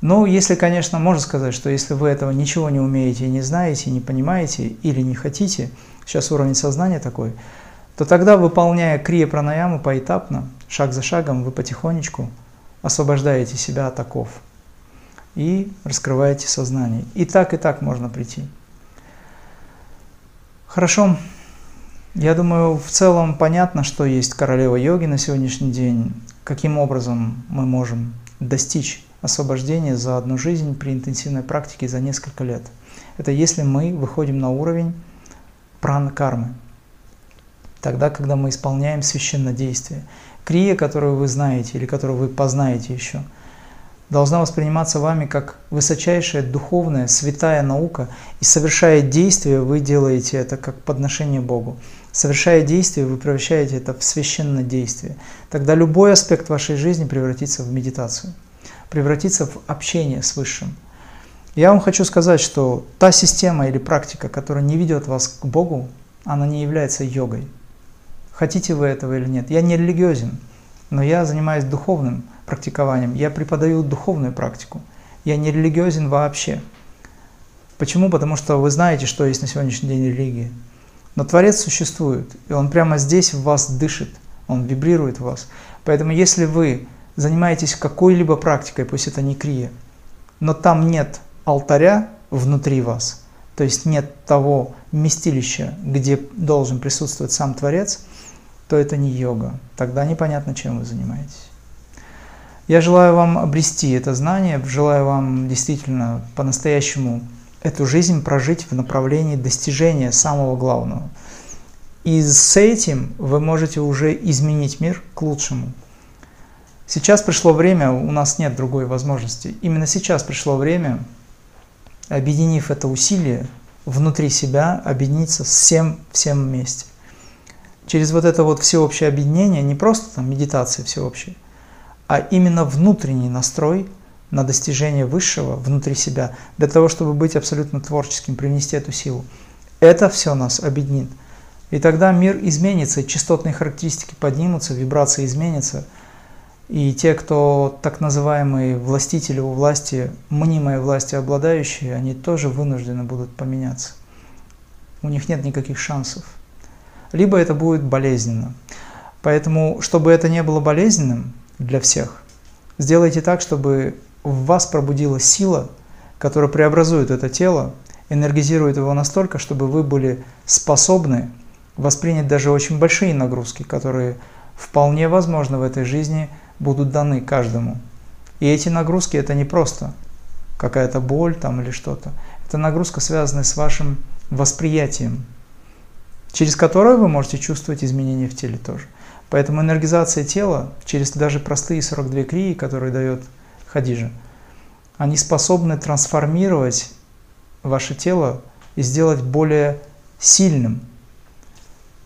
Ну, если, конечно, можно сказать, что если вы этого ничего не умеете, не знаете, не понимаете или не хотите, сейчас уровень сознания такой, то тогда, выполняя крия пранаяму поэтапно, шаг за шагом, вы потихонечку освобождаете себя от оков и раскрываете сознание. И так, и так можно прийти. Хорошо. Я думаю, в целом понятно, что есть королева йоги на сегодняшний день, каким образом мы можем достичь освобождения за одну жизнь при интенсивной практике за несколько лет. Это если мы выходим на уровень пран-кармы, тогда, когда мы исполняем священное действие. Крия, которую вы знаете или которую вы познаете еще – должна восприниматься вами как высочайшая духовная, святая наука, и совершая действие, вы делаете это как подношение Богу. Совершая действие, вы превращаете это в священное действие. Тогда любой аспект вашей жизни превратится в медитацию, превратится в общение с Высшим. Я вам хочу сказать, что та система или практика, которая не ведет вас к Богу, она не является йогой. Хотите вы этого или нет. Я не религиозен, но я занимаюсь духовным практикованием. Я преподаю духовную практику. Я не религиозен вообще. Почему? Потому что вы знаете, что есть на сегодняшний день религия. Но Творец существует, и Он прямо здесь в вас дышит, Он вибрирует в вас. Поэтому если вы занимаетесь какой-либо практикой, пусть это не крия, но там нет алтаря внутри вас, то есть нет того местилища, где должен присутствовать сам Творец, то это не йога. Тогда непонятно, чем вы занимаетесь. Я желаю вам обрести это знание, желаю вам действительно по-настоящему эту жизнь прожить в направлении достижения самого главного. И с этим вы можете уже изменить мир к лучшему. Сейчас пришло время, у нас нет другой возможности. Именно сейчас пришло время, объединив это усилие внутри себя, объединиться всем, всем вместе. Через вот это вот всеобщее объединение, не просто там медитация всеобщая, а именно внутренний настрой на достижение высшего внутри себя, для того, чтобы быть абсолютно творческим, привнести эту силу. Это все нас объединит. И тогда мир изменится, частотные характеристики поднимутся, вибрации изменятся. И те, кто так называемые властители у власти, мнимой власти обладающие, они тоже вынуждены будут поменяться. У них нет никаких шансов. Либо это будет болезненно. Поэтому, чтобы это не было болезненным, для всех. Сделайте так, чтобы в вас пробудилась сила, которая преобразует это тело, энергизирует его настолько, чтобы вы были способны воспринять даже очень большие нагрузки, которые вполне возможно в этой жизни будут даны каждому. И эти нагрузки это не просто какая-то боль там или что-то. Это нагрузка, связанная с вашим восприятием, через которое вы можете чувствовать изменения в теле тоже. Поэтому энергизация тела через даже простые 42 крии, которые дает Хадижа, они способны трансформировать ваше тело и сделать более сильным.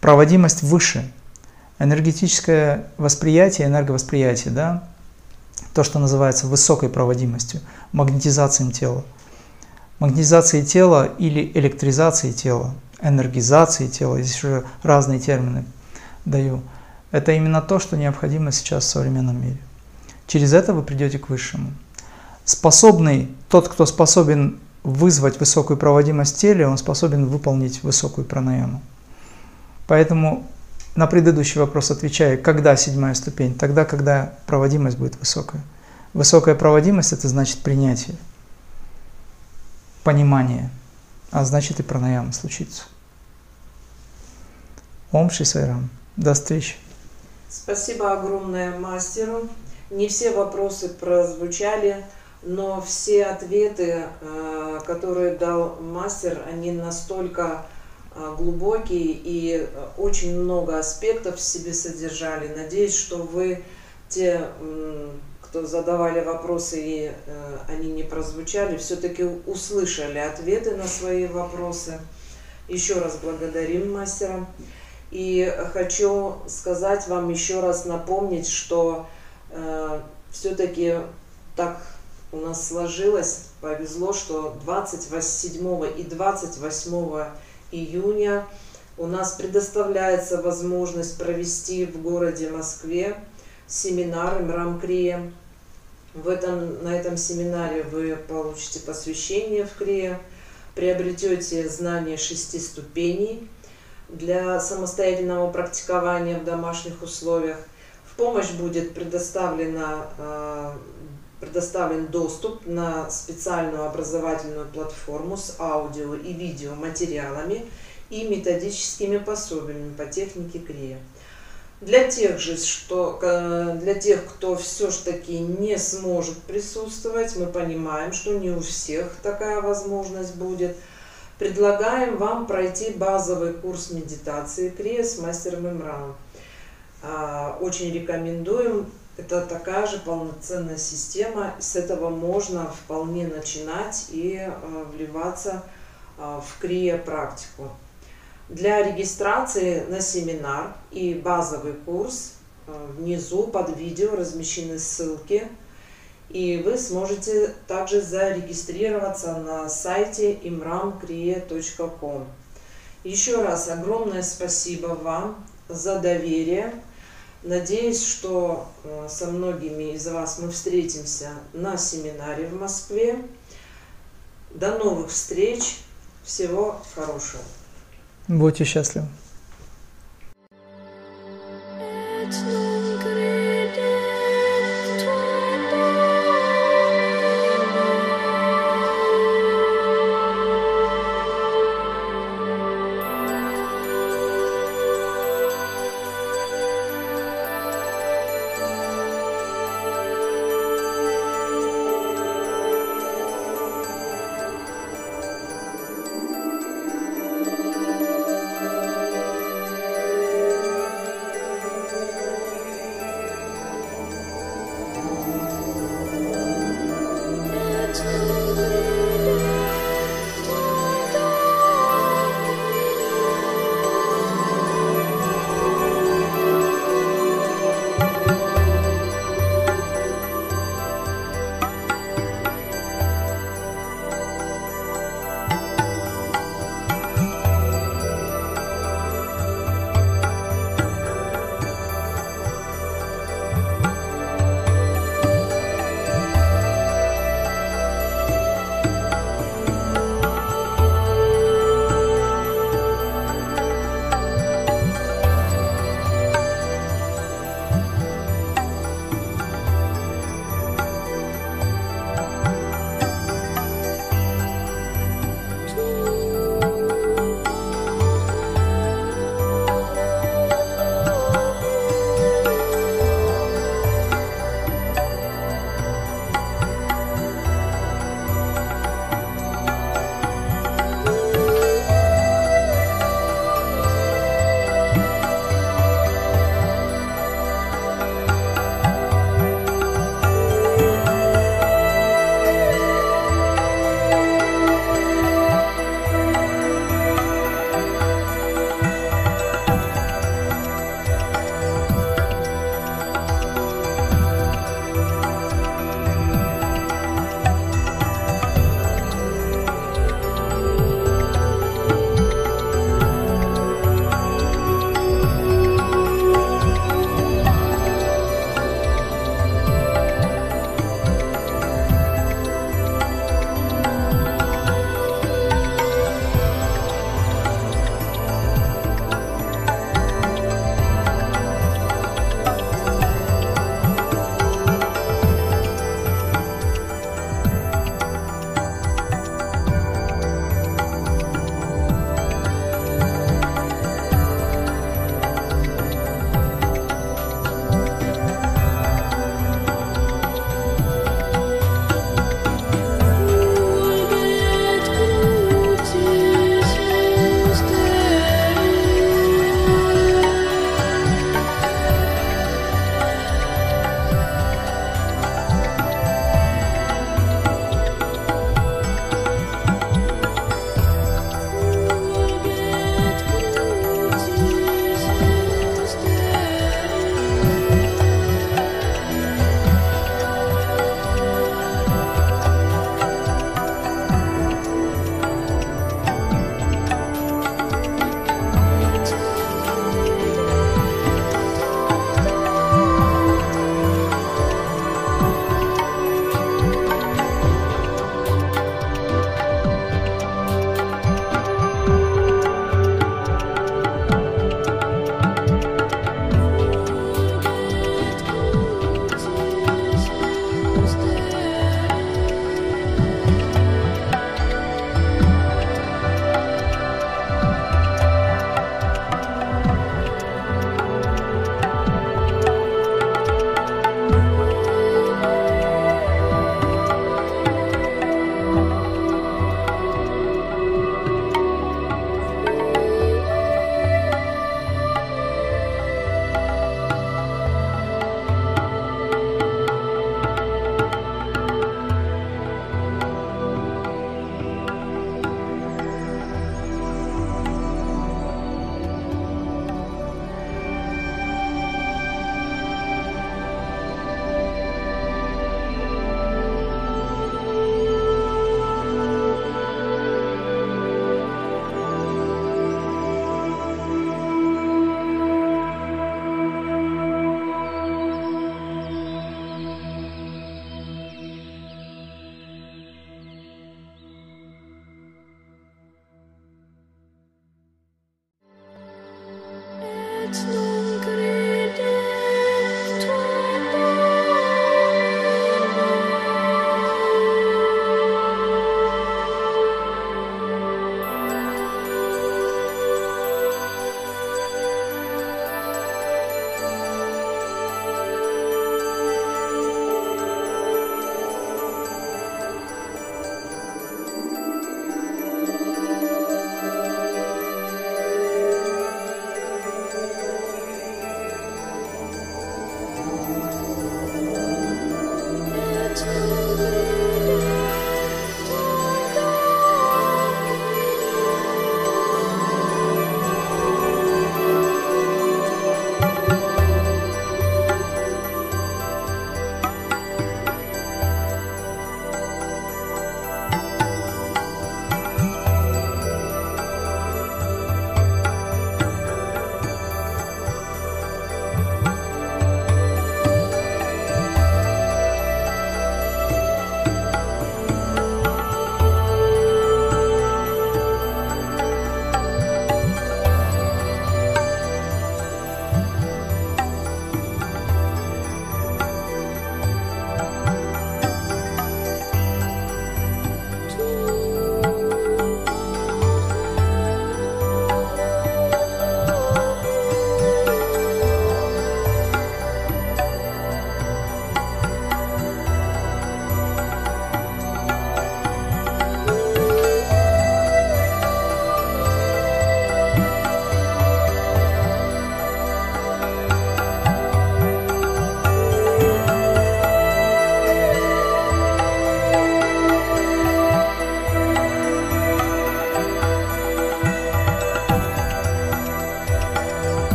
Проводимость выше. Энергетическое восприятие, энерговосприятие, да, то, что называется высокой проводимостью, магнетизацией тела. Магнетизацией тела или электризацией тела, энергизацией тела, здесь уже разные термины даю. Это именно то, что необходимо сейчас в современном мире. Через это вы придете к высшему. Способный, тот, кто способен вызвать высокую проводимость в теле, он способен выполнить высокую пранаяму. Поэтому на предыдущий вопрос отвечаю, когда седьмая ступень? Тогда, когда проводимость будет высокая. Высокая проводимость – это значит принятие, понимание, а значит и пранаяма случится. Ом Шисайрам. До встречи. Спасибо огромное мастеру. Не все вопросы прозвучали но все ответы, э, которые дал мастер, они настолько э, глубокие и очень много аспектов в себе содержали. Надеюсь, что вы те, кто задавали вопросы и э, они не прозвучали, все-таки услышали ответы на свои вопросы. Еще раз благодарим мастера. И хочу сказать вам еще раз напомнить, что э, все-таки так у нас сложилось, повезло, что 27 и 28 июня у нас предоставляется возможность провести в городе Москве семинар Имрам В этом, на этом семинаре вы получите посвящение в Крие, приобретете знания шести ступеней для самостоятельного практикования в домашних условиях. В помощь будет предоставлена а, предоставлен доступ на специальную образовательную платформу с аудио и видео материалами и методическими пособиями по технике Крия. Для тех же, что для тех, кто все ж таки не сможет присутствовать, мы понимаем, что не у всех такая возможность будет. Предлагаем вам пройти базовый курс медитации Крия с мастером Имраном. А, очень рекомендуем это такая же полноценная система. С этого можно вполне начинать и э, вливаться э, в крия-практику. Для регистрации на семинар и базовый курс э, внизу под видео размещены ссылки. И вы сможете также зарегистрироваться на сайте imramkrie.com. Еще раз огромное спасибо вам за доверие Надеюсь, что э, со многими из вас мы встретимся на семинаре в Москве. До новых встреч. Всего хорошего. Будьте счастливы.